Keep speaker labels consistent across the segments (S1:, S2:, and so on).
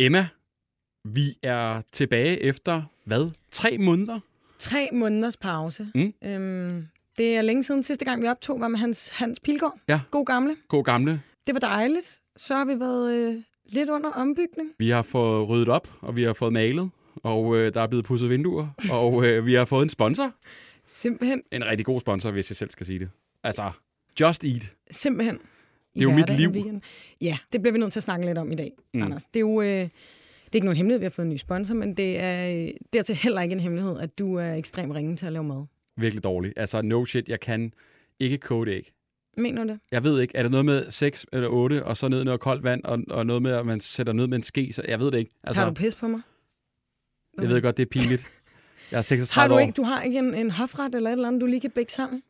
S1: Emma, vi er tilbage efter, hvad, tre måneder?
S2: Tre måneders pause.
S1: Mm.
S2: Øhm, det er længe siden sidste gang, vi optog, var med Hans, Hans Pilgaard.
S1: Ja.
S2: God gamle.
S1: God gamle.
S2: Det var dejligt. Så har vi været øh, lidt under ombygning.
S1: Vi har fået ryddet op, og vi har fået malet, og øh, der er blevet pudset vinduer, og øh, vi har fået en sponsor.
S2: Simpelthen.
S1: En rigtig god sponsor, hvis jeg selv skal sige det. Altså, Just Eat.
S2: Simpelthen. I
S1: Det er jo mit liv.
S2: weekenden. Ja, det bliver vi nødt til at snakke lidt om i dag,
S1: Mm.
S2: Anders. Det er jo øh, det er ikke nogen hemmelighed, vi har fået en ny sponsor, men det er øh, dertil heller ikke en hemmelighed, at du er ekstremt ringe til at lave mad.
S1: Virkelig dårlig. Altså, no shit, jeg kan ikke koge æg.
S2: Mener du det?
S1: Jeg ved ikke, er det noget med 6 eller 8, og så ned i noget koldt vand, og, og noget med, at man sætter ned med en ske? Så jeg ved det ikke.
S2: Altså, Tager du pis på mig?
S1: jeg ved godt, det er pinligt. Jeg er 36
S2: Har du
S1: år.
S2: ikke, du har ikke en, en hofret eller et eller andet, du lige kan bække sammen?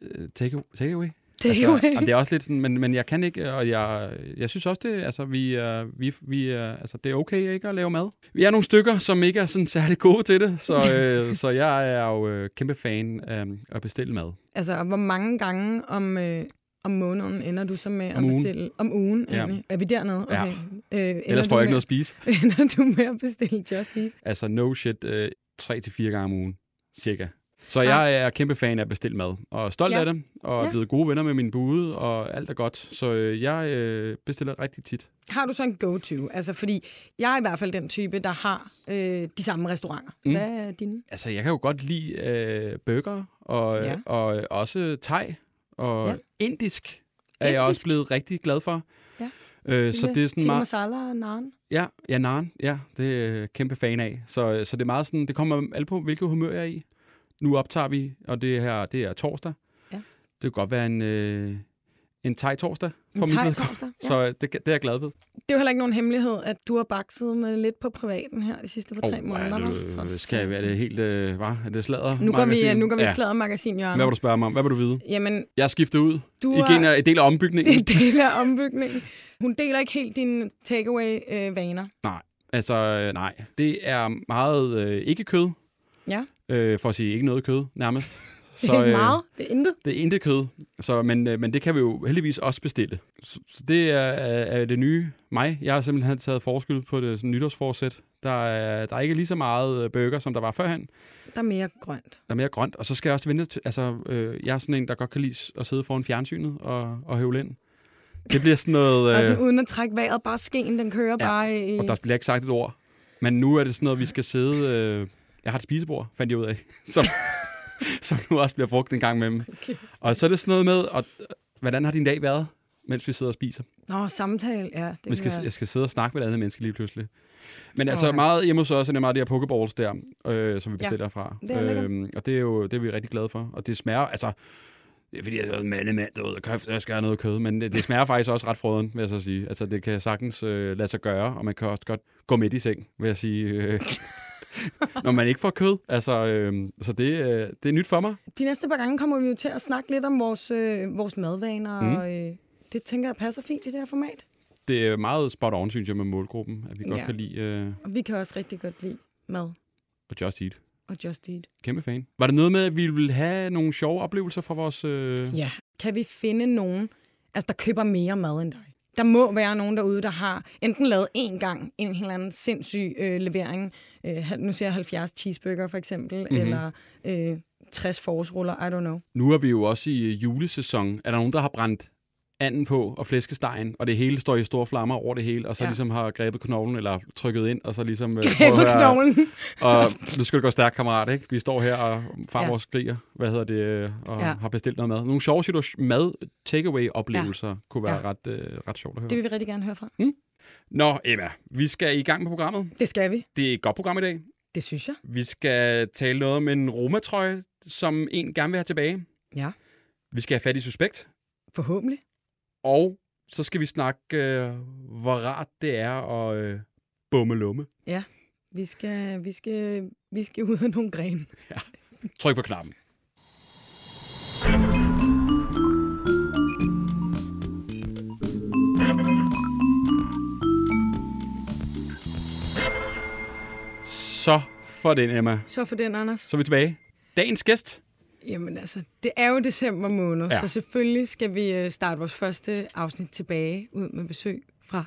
S1: Øh, Take, take away.
S2: Take
S1: altså, jamen, det er også lidt sådan, men, men jeg kan ikke, og jeg, jeg synes også, det, altså, vi, vi, vi altså, det er okay ikke at lave mad. Vi er nogle stykker, som ikke er sådan særlig gode til det, så, øh, så jeg er jo øh, kæmpe fan af at bestille mad.
S2: Altså, hvor mange gange om, øh, om måneden ender du så med at
S1: Om ugen.
S2: bestille? Om ugen,
S1: Ja.
S2: egentlig. Er vi dernede?
S1: Ja.
S2: Okay. Øh, ender
S1: Ellers får jeg ikke noget at spise.
S2: Ender du med at bestille Just Eat?
S1: Altså no shit, øh, tre til fire gange om ugen, cirka. Så
S2: Ah.
S1: jeg er kæmpe fan af at bestille mad, og stolt
S2: Ja.
S1: af det, og er
S2: Ja.
S1: blevet gode venner med min bude, og alt er godt. Så øh, jeg øh, bestiller rigtig tit.
S2: Har du så en go-to? Altså, fordi jeg er i hvert fald den type, der har øh, de samme restauranter.
S1: Mm.
S2: Hvad er dine?
S1: Altså, jeg kan jo godt lide øh, burger, og,
S2: Ja.
S1: og øh, også thai, og
S2: Ja.
S1: indisk er jeg
S2: Indisk?
S1: også blevet rigtig glad for.
S2: Ja.
S1: Øh, så det er sådan meget...
S2: masala naan?
S1: Ja, ja, naan, ja, det er jeg kæmpe fan af. Så, så det er meget sådan, det kommer alt på, hvilket humør jeg er i. Nu optager vi, og det her, det er torsdag.
S2: Ja.
S1: Det kan godt være en, øh, en thai-torsdag for
S2: En
S1: vedkommende.
S2: torsdag? Ja.
S1: Så øh, det, det er jeg glad ved.
S2: Det er jo heller ikke nogen hemmelighed, at du har bakset med lidt på privaten her de sidste par tre
S1: Åh,
S2: måneder.
S1: er
S2: hva'? For
S1: skal jeg være det helt, øh, hvad? Er det sladder?
S2: Nu går vi, nu går vi
S1: ja.
S2: ja. sladder magasin, Jørgen.
S1: Hvad vil du spørge mig om? Hvad vil du vide?
S2: Jamen,
S1: Jeg er skiftet ud.
S2: du
S1: Igen
S2: er
S1: en del af ombygningen.
S2: en del af ombygningen. Hun deler ikke helt dine takeaway-vaner.
S1: Altså, øh, nej. Det er meget øh, ikke kød.
S2: Ja.
S1: Øh, for at sige ikke noget kød, nærmest.
S2: Det er ikke meget. Det er intet.
S1: Det er intet kød, så, men, øh, men det kan vi jo heldigvis også bestille. Så, så det er, er, er det nye mig. Jeg har simpelthen taget forskud på det sådan nytårsforsæt. Der er, der er ikke lige så meget øh, burger, som der var førhen.
S2: Der er mere grønt.
S1: Der er mere grønt, og så skal jeg også vente til, altså, øh, jeg er sådan en, der godt kan lide at sidde foran fjernsynet og, og høvle ind. Det bliver sådan noget,
S2: Og
S1: øh,
S2: sådan, uden at trække vejret, bare skeen, den kører
S1: Ja,
S2: bare i...
S1: og der bliver ikke sagt et ord. Men nu er det sådan noget, vi skal sidde, øh, jeg har et spisebord, fandt jeg ud af, som, som nu også bliver brugt en gang med dem.
S2: Okay.
S1: Og så er det sådan noget med, og, hvordan har din dag været, mens vi sidder og spiser?
S2: Nå, samtale, ja. Det
S1: Vi skal,
S2: være-
S1: jeg skal sidde og snakke med et andet menneske lige pludselig. Men altså
S2: Okay.
S1: meget hjemme hos os er det meget de her pokeballs der, øh, som vi
S2: Ja,
S1: bestiller fra.
S2: det er.
S1: Øhm, og det er jo det er vi rigtig glade for. Og det smager, altså, det er fordi, jeg er en mandemand, du ved, køft, jeg skal have noget kød, men det, det smager faktisk også ret froden, vil jeg så sige. Altså, det kan sagtens øh, lade sig gøre, og man kan også godt gå midt i seng, vil jeg sige, øh, når man ikke får kød. Altså, øh, så det, øh, det er nyt for mig.
S2: De næste par gange kommer vi jo til at snakke lidt om vores, øh, vores madvaner, mm. og øh, det tænker jeg passer fint i det her format.
S1: Det er meget spot on, synes jeg, med målgruppen, at vi godt
S2: Ja.
S1: kan lide øh,
S2: Og vi kan også rigtig godt lide mad
S1: at Just Eat.
S2: og Just Eat.
S1: Kæmpe fan. Var det noget med, at vi ville have nogle sjove oplevelser fra vores... Øh...
S2: Ja. Kan vi finde nogen, altså der køber mere mad end dig? Der må være nogen derude, der har enten lavet én gang en eller anden sindssyg øh, levering. Øh, nu siger jeg 70 cheeseburger for eksempel,
S1: Mhm.
S2: mm-hmm. eller øh, 60 forårsruller, I don't know.
S1: Nu er vi jo også i øh, julesæson. Er der nogen, der har brændt anden på og flæskestegen, og det hele står i store flammer over det hele, og så
S2: Ja.
S1: ligesom har grebet knoglen, eller trykket ind, og så ligesom... øh,
S2: Grebet knoglen.
S1: Og nu skal det gå stærkt, kammerat, ikke? Vi står her og farmor
S2: Ja.
S1: skriger, hvad hedder det, øh, og
S2: Ja.
S1: har bestilt noget mad. Nogle sjove mad takeaway oplevelser ja. kunne være
S2: Ja.
S1: ret, øh, ret sjovt at høre.
S2: Det vil vi rigtig gerne høre fra.
S1: Nå, Emma, vi skal i gang med programmet.
S2: Det skal vi.
S1: Det er et godt program i dag.
S2: Det synes jeg.
S1: Vi skal tale noget om en romatrøje, som en gerne vil have tilbage.
S2: Ja.
S1: Vi skal have fat i suspekt.
S2: Forhåbentlig.
S1: Og så skal vi snakke, øh, hvor rart det er at øh, bumme lumme.
S2: Vi skal, vi skal, vi skal ud af nogle grene.
S1: Tryk på knappen. Så for den, Emma.
S2: Så for den, Anders.
S1: Så er vi tilbage. Dagens gæst.
S2: Jamen altså, det er jo december måned, ja. Så selvfølgelig skal vi øh, starte vores første afsnit tilbage ud med besøg fra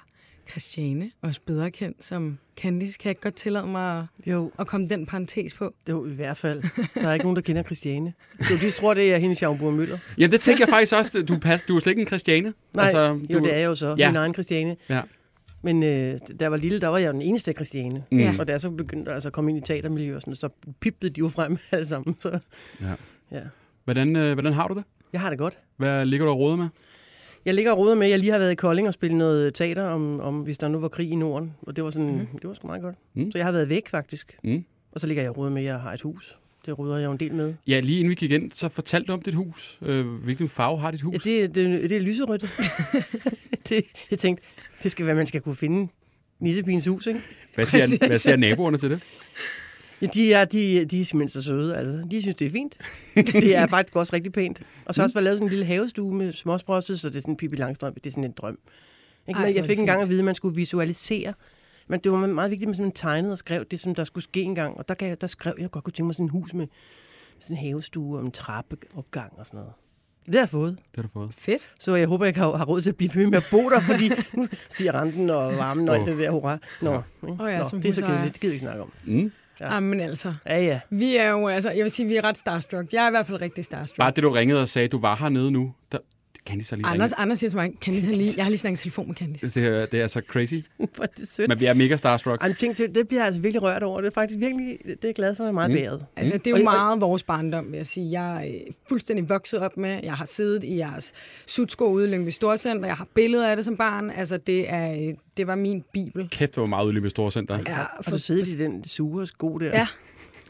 S2: Christiane, også bedre kendt som Candice. Kan jeg godt tillade mig at,
S3: Jo,
S2: at komme den parentes på?
S3: det er jo i hvert fald. Der er ikke nogen, der kender Christiane. Du de tror, det er hende, Schaumburg Møller.
S1: Jamen, det tænker jeg faktisk også. Du, pas, du er slet ikke en Christiane.
S3: Nej,
S1: altså,
S3: jo,
S1: du,
S3: det er jeg jo så.
S1: Ja.
S3: Min egen Christiane.
S1: Ja.
S3: Men øh, da jeg var lille, der var jeg jo den eneste Christiane.
S1: Mm.
S2: Ja.
S3: Og da jeg så begyndte altså, at komme ind i teatermiljøet, og sådan, så pippede de jo frem alle sammen. Så,
S1: Ja.
S3: ja.
S1: Hvordan, øh, hvordan har du det?
S3: Jeg har det godt.
S1: Hvad ligger du og råder med?
S3: Jeg ligger og roder med, at jeg lige har været i Kolding og spillet noget teater om, om hvis der nu var krig i Norden. Og det var, sådan, mm. det var sgu meget godt.
S1: Mm.
S3: Mm. Så jeg har været væk, faktisk.
S1: Mm.
S3: Og så ligger jeg og roder med, at jeg har et hus. Det ruder jeg jo en del med.
S1: Ja, lige inden vi gik ind, så fortalte du om dit hus. Øh, hvilken farve har dit hus?
S3: Ja, det, det, det er lyserødt. det, jeg tænkte, det skal være, man skal kunne finde Nissepigens hus, ikke?
S1: Hvad siger, hvad siger naboerne til det?
S3: Ja, de er, de, de er simpelthen så søde, altså. De synes, det er fint. det er faktisk også rigtig pænt. Og så også været lavet sådan en lille havestue med småsprosset, så det er sådan en Pippi Langstrøm. Det er sådan en drøm. Ikke?
S2: Ej,
S3: jeg fik engang at vide, at man skulle visualisere. Men det var meget vigtigt, at man sådan tegnede og skrev det, som der skulle ske engang. Og der, der skrev jeg, godt kunne tænke mig sådan en hus med sådan en havestue og en trappeopgang og sådan noget. Det har jeg fået.
S1: Det har du fået.
S2: Fedt.
S3: Så jeg håber, jeg kan har råd til at blive ved med at bo der, fordi nu stiger renten og varmen og alt det der. Hurra. Nå,
S1: Ja.
S3: ikke?
S2: Åh ja,
S3: Nå
S2: som
S3: det er så kedeligt. Det gider vi ikke snakke om.
S1: Mm.
S3: Ja.
S2: Jamen altså,
S3: Ja, ja.
S2: vi er jo, altså, jeg vil sige, vi er ret starstruck. Jeg er i hvert fald rigtig starstruck.
S1: Bare det, du ringede og sagde, du var hernede nu. Der, de så lige
S2: Anders,
S1: ringe?
S2: Anders siger til mig, Candice, har lige, jeg har lige snakket i telefon med Candice.
S1: Det er, det er så crazy.
S3: Hvor er det sødt.
S1: Men vi er mega starstruck.
S3: Ej, men tænk, til- det bliver jeg altså virkelig rørt over. Det er faktisk virkelig, det er jeg glad for, jeg er meget
S1: Mm.
S3: mm. beæret.
S2: Altså, det er
S3: Og-
S2: jo
S3: og-
S2: meget vores barndom, vil jeg sige. Jeg er øh, fuldstændig vokset op med. Jeg har siddet i jeres sudsko ude i Lyngby Storcenter. Jeg har billeder af det som barn. Altså, det, er, øh, det var min bibel.
S1: Kæft, det var meget udlig med Storcenter.
S2: Ja,
S3: Har du siddet i den sure sko der?
S2: Ja.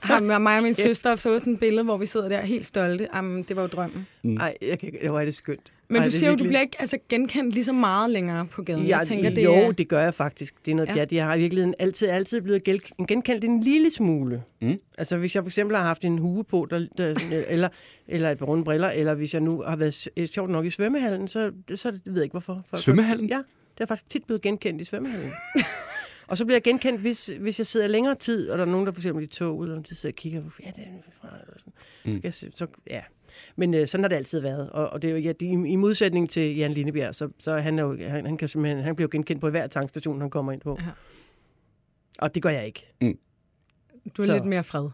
S2: Har med mig og min søster så sådan et billede, hvor vi sidder der helt stolte. Jamen, det var jo drømmen.
S3: Nej, jeg kan, hvor er det skønt.
S2: Men
S3: Ej,
S2: du
S3: er
S2: siger jo, du bliver ikke altså, genkendt lige så meget længere på gaden.
S3: Ja,
S2: jeg tænker, det
S3: jo,
S2: er...
S3: det gør jeg faktisk. Det er noget
S2: Ja.
S3: ja. pjat. Jeg har i virkeligheden altid, altid blevet genkendt en lille smule.
S1: Mm.
S3: Altså, hvis jeg for eksempel har haft en hue på, der, der, eller, eller et par runde briller, eller hvis jeg nu har været øh, sjovt nok i svømmehallen, så, så ved jeg ikke, hvorfor. Folk-
S1: Svømmehallen?
S3: Ja, det er faktisk tit blevet genkendt i svømmehallen. og så bliver jeg genkendt, hvis, hvis jeg sidder længere tid, og der er nogen, der for eksempel i toget, eller de sidder og kigger, ja, det er fra, eller sådan.
S1: Mm.
S3: Mm. Så, så, ja. Men øh, sådan har det altid været. Og, og det er jo, ja, det, i, i modsætning til Jan Lindebjerg, så, så er han, er jo, han, han, kan simpelthen, han bliver jo genkendt på hver tankstation, han kommer ind på.
S2: Ja.
S3: Og det gør jeg ikke.
S2: Du er
S3: Så-
S2: lidt mere fred.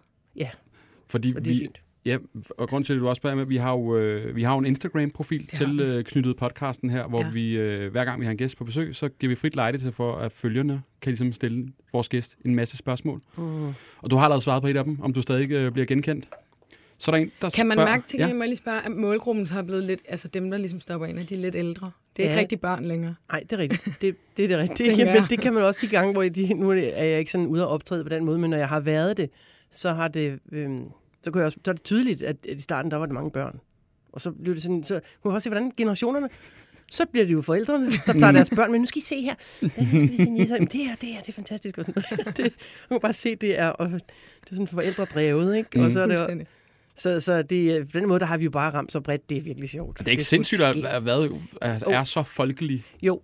S1: Fordi
S3: Og det er
S1: vi,
S3: fint.
S1: Ja, og grund til, at du også spørger med, vi har jo, øh, vi har jo en Instagram-profil
S2: har
S1: til øh, knyttet podcasten her, hvor
S2: Ja.
S1: ja. vi, øh, hver gang vi har en gæst på besøg, så giver vi frit lejde til for, at følgerne kan ligesom stille vores gæst en masse spørgsmål.
S3: Mm.
S1: Og du har allerede svaret på et af dem, om du stadig øh, bliver genkendt. Så er der en, der
S2: Kan man
S1: spørger,
S2: mærke til,
S1: ja.
S2: ja. må lige spørge, at målgruppen så er blevet lidt, altså dem, der ligesom stopper ind, er de lidt ældre? Det er
S3: Ja.
S2: ikke rigtig børn længere.
S3: Nej, det er rigtigt. Det, det er det Det,
S2: jeg.
S3: men det kan man også de gange, hvor de, nu er jeg ikke sådan ude at optræde på den måde, men når jeg har været det, så har det, øhm, så, kunne jeg også, så er det tydeligt, at, at i starten, der var det mange børn. Og så blev det sådan, så kunne jeg bare se, hvordan generationerne, så bliver det jo forældrene, der tager deres børn, men nu skal I se her. Nu skal vi se, Nisa. Jamen, det her, det her, det er fantastisk. Og sådan. noget. Det, man kan bare se, det er, og det er sådan forældredrevet, ikke?
S1: Mm.
S3: Og så er det, så, så det, er- på den måde, der har vi jo bare ramt så bredt, det er virkelig sjovt.
S1: Det er ikke
S3: sgu
S1: sindssygt at at være, er, er så folkelig.
S3: Jo,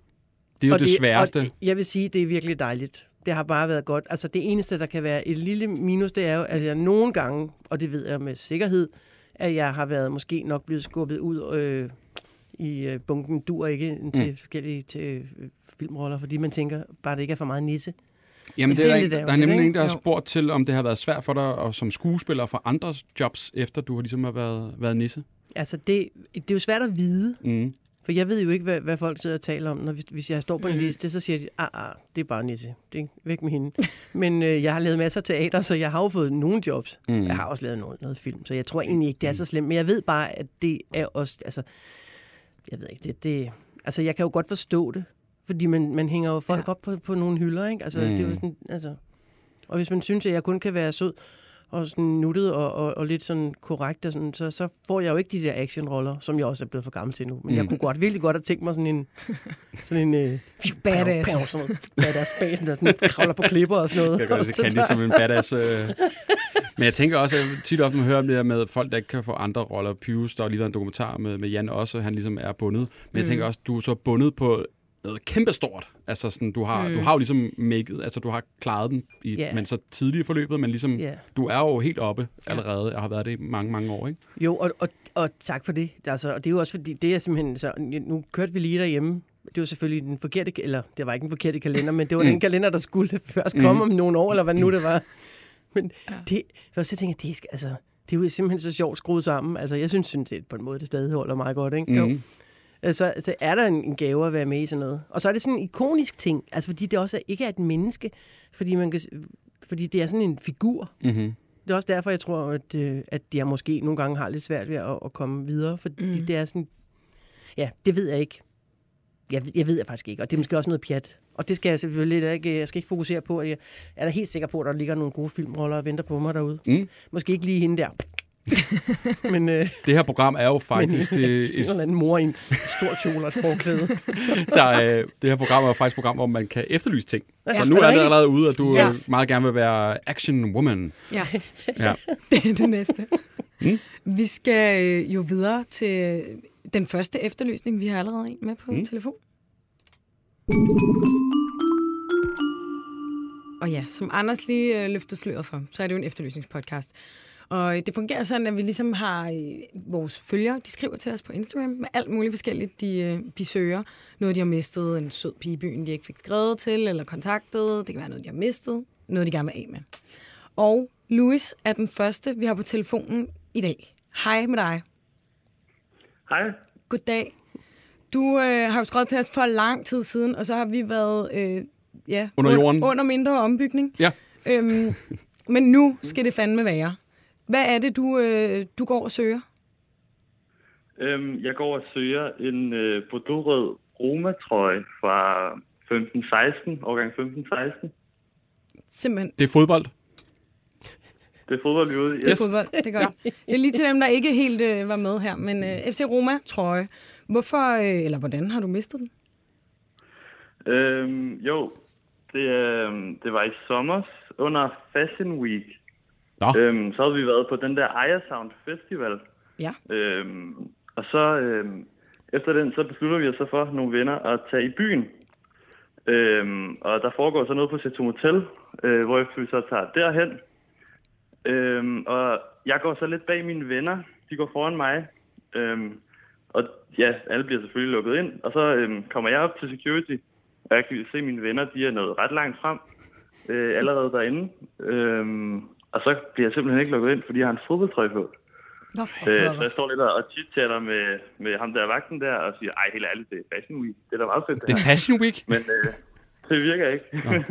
S1: Det er jo
S3: Og
S1: det, sværeste.
S3: Og jeg vil sige, det er virkelig dejligt. Det har bare været godt. Altså det eneste, der kan være et lille minus, det er jo, at jeg nogle gange, og det ved jeg med sikkerhed, at jeg har været måske nok blevet skubbet ud øh, i øh, bunken dur ikke til
S1: Mm.
S3: forskellige til, øh, filmroller, fordi man tænker bare, det ikke er for meget nisse.
S1: Jamen,
S3: Ja,
S1: det er,
S3: er
S1: der, der er nemlig
S3: ikke?
S1: en, der har spurgt til, om det har været svært for dig og som skuespiller for andres jobs, efter du har ligesom har været, været nisse.
S3: Altså det, det er jo svært at vide,
S1: Mm.
S3: For jeg ved jo ikke, hvad, hvad folk sidder og taler om. Når, hvis, hvis jeg står på en
S2: Mhm.
S3: liste, så siger de, ah, ah, det er bare nisse. Det er væk med hende. Men øh, jeg har lavet masser af teater, så jeg har jo fået nogle jobs.
S1: Mm.
S3: Jeg har også lavet noget, noget film, så jeg tror egentlig ikke, det er så slemt. Men jeg ved bare, at det er også... Altså, jeg ved ikke, det, det... Altså, jeg kan jo godt forstå det, fordi man, man hænger jo folk
S2: Ja.
S3: ja. op på, på nogle hylder, ikke? Altså, mm. det er jo
S1: Mm.
S3: sådan... Altså, og hvis man synes, at jeg kun kan være sød og sådan nuttet og, og, og lidt sådan korrekt, og sådan, så, så får jeg jo ikke de der actionroller, som jeg også er blevet for gammel til nu. Men mm.
S1: Mm.
S3: jeg kunne godt, virkelig godt have tænkt mig sådan en... Sådan en øh,
S2: Badass.
S3: Pow, pow, sådan noget badass basen, der sådan kravler på klipper og sådan noget.
S1: Jeg kan godt se Candy som en badass. Øh. Men jeg tænker også, at tit ofte man hører om det her med folk, der ikke kan få andre roller. Pius, der er lige været en dokumentar med, med Jan også, han ligesom er bundet. Men mm. jeg tænker også, du er så bundet på noget kæmpestort. Altså sådan, du har, mm. du har jo ligesom maket, altså du har klaret den, i,
S3: Ja.
S1: men så tidligt i forløbet, men ligesom,
S3: Ja.
S1: du er jo helt oppe allerede, og har været det i mange, mange år, ikke?
S3: Jo, og, og, og tak for det. Altså, og det er jo også fordi, det er simpelthen... Så, nu kørte vi lige derhjemme det var selvfølgelig den forkerte, eller det var ikke den forkerte kalender, men det var den kalender, der skulle først komme om nogle år, eller hvad nu det var. Men det, for så tænker jeg, det, skal, altså, det er jo simpelthen så sjovt skruet sammen. Altså, jeg synes, synes det på en måde, det stadig holder meget godt, ikke?
S1: Mhm.
S3: Altså, altså er der en, en gave at være med i sådan noget. Og så er det sådan en ikonisk ting, altså fordi det også er, ikke er et menneske, fordi, man kan, fordi det er sådan en figur.
S1: Mm-hmm.
S3: Det er også derfor, jeg tror, at, øh, at jeg måske nogle gange har lidt svært ved at, at komme videre, fordi mm. det er sådan... Ja, det ved jeg ikke. Jeg, ved- jeg ved jeg faktisk ikke, og det er måske også noget pjat. Og det skal jeg selvfølgelig ikke, jeg skal ikke fokusere på. Jeg er da helt sikker på, at der ligger nogle gode filmroller og venter på mig derude.
S1: Mm.
S3: Måske ikke lige hende der. Men øh,
S1: Det her program er jo faktisk
S3: men,
S1: det,
S3: en eller
S1: et,
S3: anden mor i en stor kjole og et forklæde.
S1: der, er, det her program er jo faktisk et program, hvor man kan efterlyse ting.
S3: Ja,
S1: Så nu
S3: er det
S1: er det allerede ude, at du
S3: Yes.
S1: yes. meget gerne vil være action woman.
S2: Ja,
S1: Ja.
S2: det er det næste. Mm. Vi skal øh, jo videre til den første efterlysning. Vi har allerede en med på mm. telefon. Og ja, som Anders lige øh, løfter sløret for, så er det jo en efterlysningspodcast. Og det fungerer sådan, at vi ligesom har øh, vores følgere, de skriver til os på Instagram med alt muligt forskelligt, de, øh, de søger. Noget, de har mistet, en sød pige i byen, de ikke fik skrevet til eller kontaktet. Det kan være noget, de har mistet. Noget, de gerne vil af med. Og Louis er den første, vi har på telefonen i dag. Hej med dig.
S4: Hej.
S2: Goddag. Du øh, har jo skrevet til os for lang tid siden, og så har vi været øh, ja,
S1: Under jorden.
S2: Under, under mindre ombygning.
S1: Ja.
S2: Øhm, men nu skal det fandme være. Hvad er det, du, øh, du går og søger?
S4: Øhm, jeg går og søger en øh, bordeaux-rød Roma-trøje fra 15-16, årgang 15-16.
S2: Simpelthen.
S1: Det er fodbold.
S4: Det er fodbold, vi er ude i.
S2: Det er fodbold. Det godt. Det er lige til dem, der ikke helt øh, var med her. Men øh, FC Roma trøje. Hvorfor, øh, eller hvordan har du mistet den?
S4: Øhm, jo, det, øh, det var i sommer under Fashion Week.
S1: Nå.
S4: Øhm, så havde vi været på den der Aya Sound Festival.
S2: Ja.
S4: Øhm, og så øhm, efter den, så beslutter vi os så for nogle venner at tage i byen. Øhm, og der foregår så noget på Chateau Motel, øh, hvor vi så tager derhen. Øhm, og jeg går så lidt bag mine venner. De går foran mig. Øhm, og ja, alle bliver selvfølgelig lukket ind. Og så øhm, kommer jeg op til security, og jeg kan se mine venner, de er nået ret langt frem. Øh, allerede derinde. Øhm, og så bliver jeg simpelthen ikke lukket ind, fordi jeg har en fodboldtrøje på.
S2: Nå, for
S4: Øh, så jeg står lidt og chit-chatter med, med ham der vagten der, og siger, ej, helt ærligt, det er Fashion Week. Det er da meget fedt, det
S1: Det er
S4: her.
S1: Fashion Week.
S4: Men øh, det virker ikke.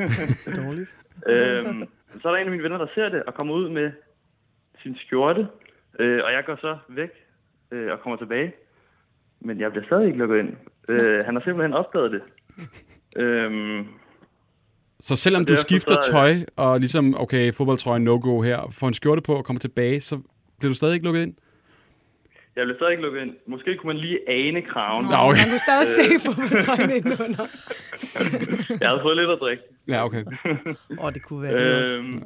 S3: Dårligt.
S4: øhm, så er der en af mine venner, der ser det og kommer ud med sin skjorte, øh, og jeg går så væk øh, og kommer tilbage. Men jeg bliver stadig ikke lukket ind. Øh, han har simpelthen opdaget det. Øhm,
S1: Så selvom du skifter tøj, og ligesom, okay, fodboldtrøje no-go her, får en skjorte på og kommer tilbage, så bliver du stadig ikke lukket ind?
S4: jeg bliver stadig ikke lukket ind. Måske kunne man lige ane kraven.
S2: Nå,
S1: okay.
S2: Man kunne stadig se fodboldtrøjen indenunder.
S4: Jeg havde fået lidt at drikke.
S1: Ja, okay.
S3: Og det kunne være det også.
S4: Øhm,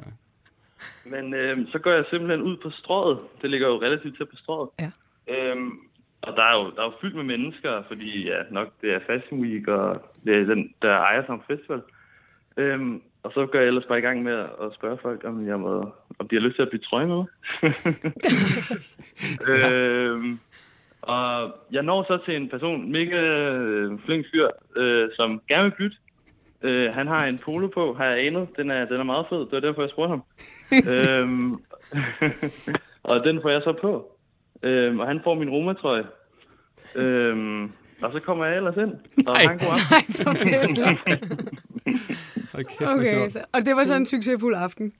S4: men øhm, så går jeg simpelthen ud på strået. Det ligger jo relativt tæt på strået.
S2: Ja.
S4: Øhm, og der er, jo, der er jo fyldt med mennesker, fordi ja, nok det er Fashion Week, og det er den der ejer som festival. Øhm, og så går jeg ellers bare i gang med at spørge folk, om, jeg må, om de har lyst til at blive trøje med. øhm, og jeg når så til en person, mega øh, flink fyr, øh, som gerne vil bytte. Øh, han har en polo på, har jeg anet. Den er, den er meget fed. Det var derfor, jeg spurgte ham. øhm, og den får jeg så på. Øhm, og han får min romatrøje. Øhm, og så kommer jeg ellers ind. Og
S1: Nej.
S4: han går op.
S2: Nej, for fedt.
S1: Okay,
S2: Okay, så, og det var så en succesfuld aften.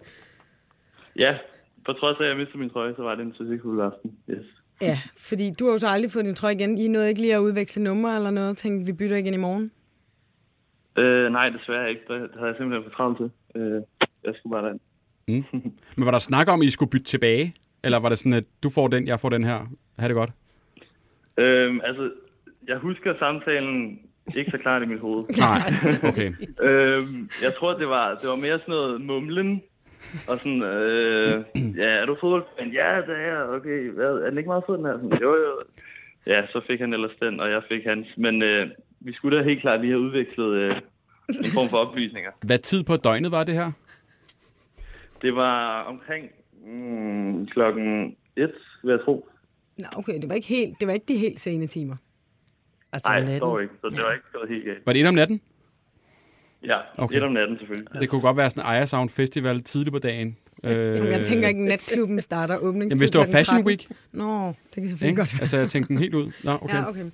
S4: Ja, på trods af, at jeg mistede min trøje, så var det en succesfuld aften. Yes.
S2: Ja, fordi du har jo så aldrig fået din trøje igen. I nåede ikke lige at udveksle nummer eller noget. Tænkte, vi bytter igen i morgen.
S4: Øh, nej, desværre ikke. Det havde jeg simpelthen for travlt til. Øh, jeg skulle bare derind.
S1: Men var der snak om, at I skulle bytte tilbage? Eller var det sådan, at du får den, jeg får den her? Ha' det godt.
S4: Øhm, altså, jeg husker samtalen ikke så klart i mit hoved.
S1: Nej, okay.
S4: øhm, jeg tror, det var, det var mere sådan noget mumlen. Og sådan, øh, ja, er du fodboldfan? Ja, det er jeg. Okay, hvad, er den ikke meget fed, den her? Sådan, jo, jo. Ja, så fik han ellers den, og jeg fik hans. Men øh, vi skulle da helt klart lige have udvekslet øh, en form for oplysninger.
S1: Hvad tid på døgnet var det her?
S4: Det var omkring mm, klokken et, vil jeg tro.
S2: Nå, okay, det var ikke, helt, det var ikke de helt sene timer.
S3: Altså
S4: Nej, dog ikke. Så det var ikke gået helt galt.
S1: Var det en om natten?
S4: Ja,
S1: Okay.
S4: et om natten selvfølgelig.
S1: Det kunne godt være sådan en Aya Sound Festival tidligt på dagen. Øh,
S2: Jamen, jeg tænker ikke, at natklubben starter åbningstid
S1: Jamen, hvis det var Fashion
S2: 13.
S1: Week,
S2: Nå, det kan selvfølgelig
S1: ikke?
S2: godt være.
S1: Altså, jeg tænkte den helt ud. Nå, okay.
S2: Ja, okay.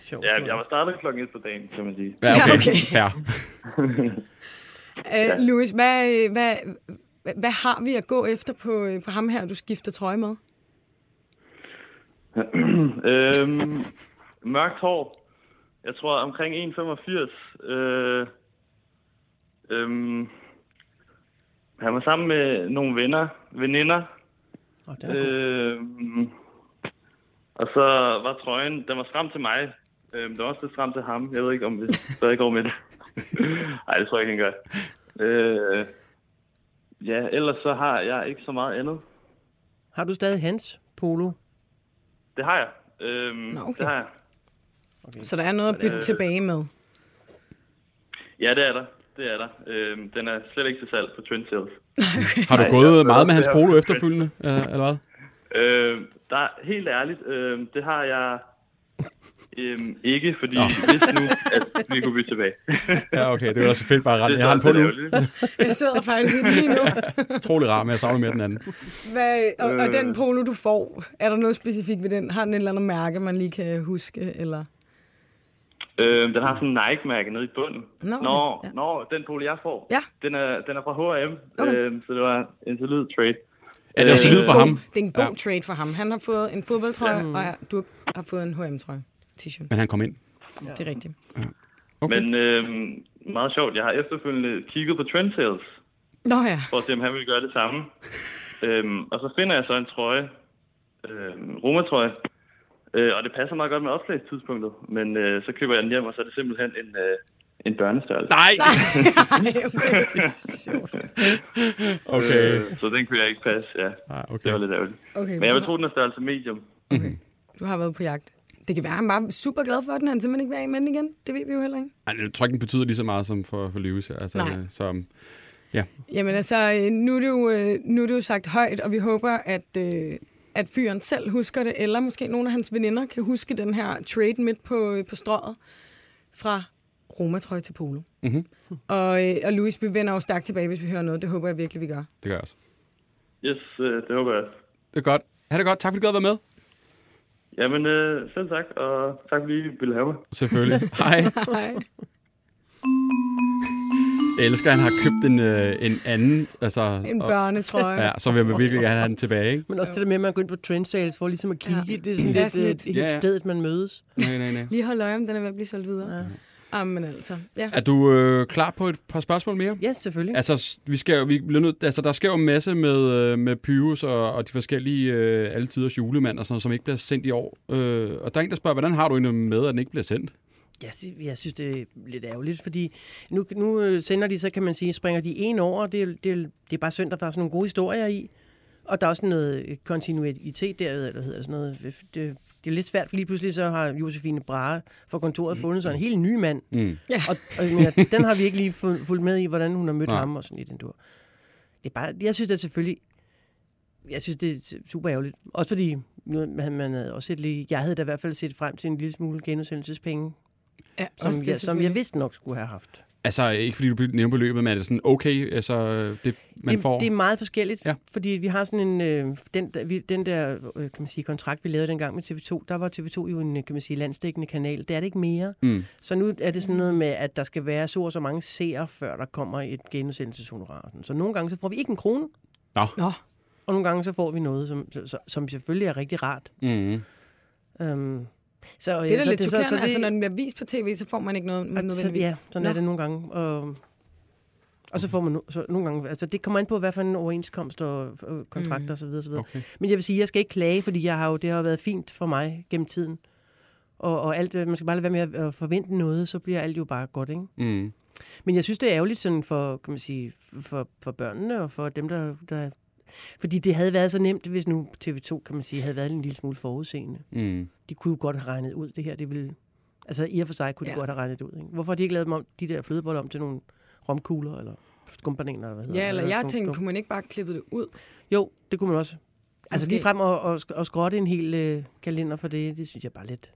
S3: Sjovt.
S4: Ja, jeg var startet klokken et på dagen, kan man sige.
S1: Ja, okay.
S2: Ja, okay.
S1: Fair.
S2: Uh, Louis, hvad, hvad, hvad, hvad har vi at gå efter på, øh, på ham her, du skifter trøje med?
S4: øhm, mørkt hår. Jeg tror omkring 1,85. Øh, øhm, han var sammen med nogle venner, veninder.
S3: Oh, den er.
S4: Øhm, og så var trøjen, den var stram til mig. Øhm, den var også lidt stram til ham. Jeg ved ikke, om vi stadig går med det. Nej, det tror jeg ikke, han gør. Øh, ja, ellers så har jeg ikke så meget andet.
S3: Har du stadig hans polo?
S4: Det har jeg. Øhm,
S2: Nå, okay.
S4: Det har jeg.
S2: Så der er noget at bytte
S4: Øh.
S2: tilbage med.
S4: Ja, det er der. Det er der. Øhm, den er slet ikke til salg på Trend Sales.
S1: Har du
S4: Nej,
S1: gået meget med hans polo efterfølgende, øh, eller hvad?
S4: Øhm, der er, helt ærligt, øhm, det har jeg øhm, ikke, fordi
S1: Nå.
S4: hvis nu, at vi kunne bytte tilbage.
S1: Ja, okay. Det var selvfølgelig bare ret.
S4: Det er
S1: Jeg har en på nu.
S4: ærgerligt.
S2: Jeg sidder faktisk i den lige nu.
S1: Utrolig rar, men jeg savner mere den anden.
S2: Hvad, og, og
S4: Øh.
S2: den polo, du får, er der noget specifikt ved den? Har den et eller andet mærke, man lige kan huske? Eller?
S4: Øhm, den har sådan en Nike-mærke nede i bunden.
S2: Nå.
S4: Nå,
S2: Ja.
S4: nå, den polo, jeg får,
S2: Ja.
S4: den, er, den er fra H&M,
S2: Okay.
S4: øhm, så det var en solid trade.
S1: Er det
S4: Øh,
S1: solid for
S2: god,
S1: ham?
S2: Det er en god
S1: Ja.
S2: trade for ham. Han har fået en fodboldtrøje, og ja, du har fået en H&M-trøje. T-shirt.
S1: Men han kom ind.
S2: Det er rigtigt.
S1: Okay.
S4: Men øhm, meget sjovt, jeg har efterfølgende kigget på Trend Sales,
S2: Nå ja.
S4: for at se, om han vil gøre det samme. øhm, og så finder jeg så en trøje, øhm, Roma-trøje, øh, og det passer meget godt med opslagstidspunktet, men øh, så køber jeg den hjem, og så er det simpelthen en, øh, en børnestørrelse.
S1: Nej!
S3: Det er sjovt.
S1: Okay.
S4: Øh, så den kunne jeg ikke passe, ja.
S1: Ah,
S4: Det
S1: okay.
S4: var lidt ærgerligt.
S2: Okay,
S4: Men jeg vil tro, den er størrelse medium.
S2: du har været på jagt. Det kan være, at han bare er super glad for den. Han simpelthen ikke vil af med den igen. Det ved vi jo heller ikke.
S1: Ej, jeg tror ikke, den betyder lige så meget som for, for Lewis. Altså,
S2: Nej.
S1: øh, så,
S2: Jamen altså, øh, nu er, det jo, øh, nu er det jo sagt højt, og vi håber, at, øh, at fyren selv husker det, eller måske nogle af hans veninder kan huske den her trade midt på, øh, på strøget fra Roma-trøje til polo.
S1: Mhm.
S2: Og, øh, og Louis, vi vender jo stærkt tilbage, hvis vi hører noget. Det håber jeg virkelig, vi gør.
S1: det gør jeg også.
S4: Yes, øh, det håber jeg.
S1: Det er godt. Ha' det godt. Tak fordi du gad være med.
S4: Jamen, øh, selv tak, og tak fordi I ville have mig.
S1: Selvfølgelig. Hej.
S2: Hej.
S1: Jeg elsker, at han har købt en, øh, en anden. Altså,
S2: En børnetrøje.
S1: Ja, så vil jeg virkelig gerne have den tilbage. Ikke?
S3: Men også det der med, at man går ind på trend sales for ligesom at kigge.
S2: Ja.
S3: Det er sådan
S2: Ja,
S3: lidt,
S2: sådan
S3: øh,
S2: lidt.
S1: Ja, ja.
S3: stedet, man mødes.
S1: Nej, nej, nej.
S2: Lige hold øje, om den er ved at blive solgt videre. Ja. Jamen altså, ja.
S1: Er du øh, klar på et par spørgsmål mere?
S3: Ja, selvfølgelig.
S1: Altså, vi skal vi bliver nødt, altså, der sker jo en masse med, øh, med Pyrus og, og de forskellige øh, alle tiders julemand og sådan noget, som ikke bliver sendt i år. Øh, og der er en, der spørger, hvordan har du egentlig med, at den ikke bliver sendt?
S3: Jeg, sy- jeg synes, det er lidt ærgerligt, fordi nu, nu øh, sender de, så kan man sige, springer de en over, det, er- det, er- det er bare synd, at der er sådan nogle gode historier i. Og der er også noget kontinuitet der, eller hedder det sådan noget. Det, det er lidt svært, for lige pludselig så har Josefine Brahe fra kontoret fundet sig en helt ny mand.
S1: Mm.
S3: Og, og jeg mener, den har vi ikke lige fu- fulgt med i, hvordan hun har mødt
S1: Nej.
S3: ham og sådan i den dur. Det er bare, jeg synes det selvfølgelig, jeg synes det er super ærgerligt. Også fordi, nu, man, man havde også set lige, jeg havde da i hvert fald set frem til en lille smule genudsendelsespenge,
S2: ja
S3: som,
S2: det
S3: jeg, som jeg vidste nok skulle have haft.
S1: Altså, ikke fordi du nævner beløbet, men er det sådan okay, altså, det man
S3: det,
S1: får?
S3: det er meget forskelligt,
S1: Ja.
S3: fordi vi har sådan en, øh, den, der, vi, den der øh, kan man sige, kontrakt, vi lavede dengang med TV2, der var TV2 jo en kan man sige, landsdækkende kanal. Det er det ikke mere.
S1: Mm.
S3: Så nu er det sådan noget med, at der skal være så og så mange seere, før der kommer et genudsendelseshonorar. Så nogle gange så får vi ikke en krone,
S2: Nå,
S3: og nogle gange så får vi noget, som, som, selvfølgelig er rigtig rart.
S1: Mm.
S3: Um, så,
S2: det er da
S3: så,
S2: lidt
S3: så,
S2: chokerende.
S3: så, det,
S2: Altså, når den bliver vist på tv, så får man ikke noget
S3: så,
S2: nødvendigvis.
S3: ja, sådan
S2: Nå.
S3: er det nogle gange. Og, og så får man så nogle gange, altså det kommer an på, hvad for en overenskomst og, og kontrakter
S2: Mm.
S3: osv. osv. Okay. Men jeg vil sige, jeg skal ikke klage, fordi jeg har jo, det har jo været fint for mig gennem tiden. Og, og alt, man skal bare lade være med at, at forvente noget, så bliver alt jo bare godt, ikke?
S1: Mm.
S3: Men jeg synes, det er ærgerligt sådan for, kan man sige, for, for børnene og for dem, der, der... Fordi det havde været så nemt, hvis nu TV2, kan man sige, havde været en lille smule forudseende.
S1: Mm.
S3: De kunne jo godt have regnet ud, det her, det ville... Altså i og for sig kunne de
S2: Ja.
S3: ja. godt have regnet det ud, ikke? Hvorfor har de ikke lavet dem om, de der flødeboller om til nogle romkugler, eller skumbananer, eller hvad hedder
S2: Ja, eller jeg tænkte, kunne man ikke bare klippe det ud?
S3: Jo, det kunne man også. Altså lige frem og, og, og skrotte en hel øh, kalender for det, det synes jeg bare lidt.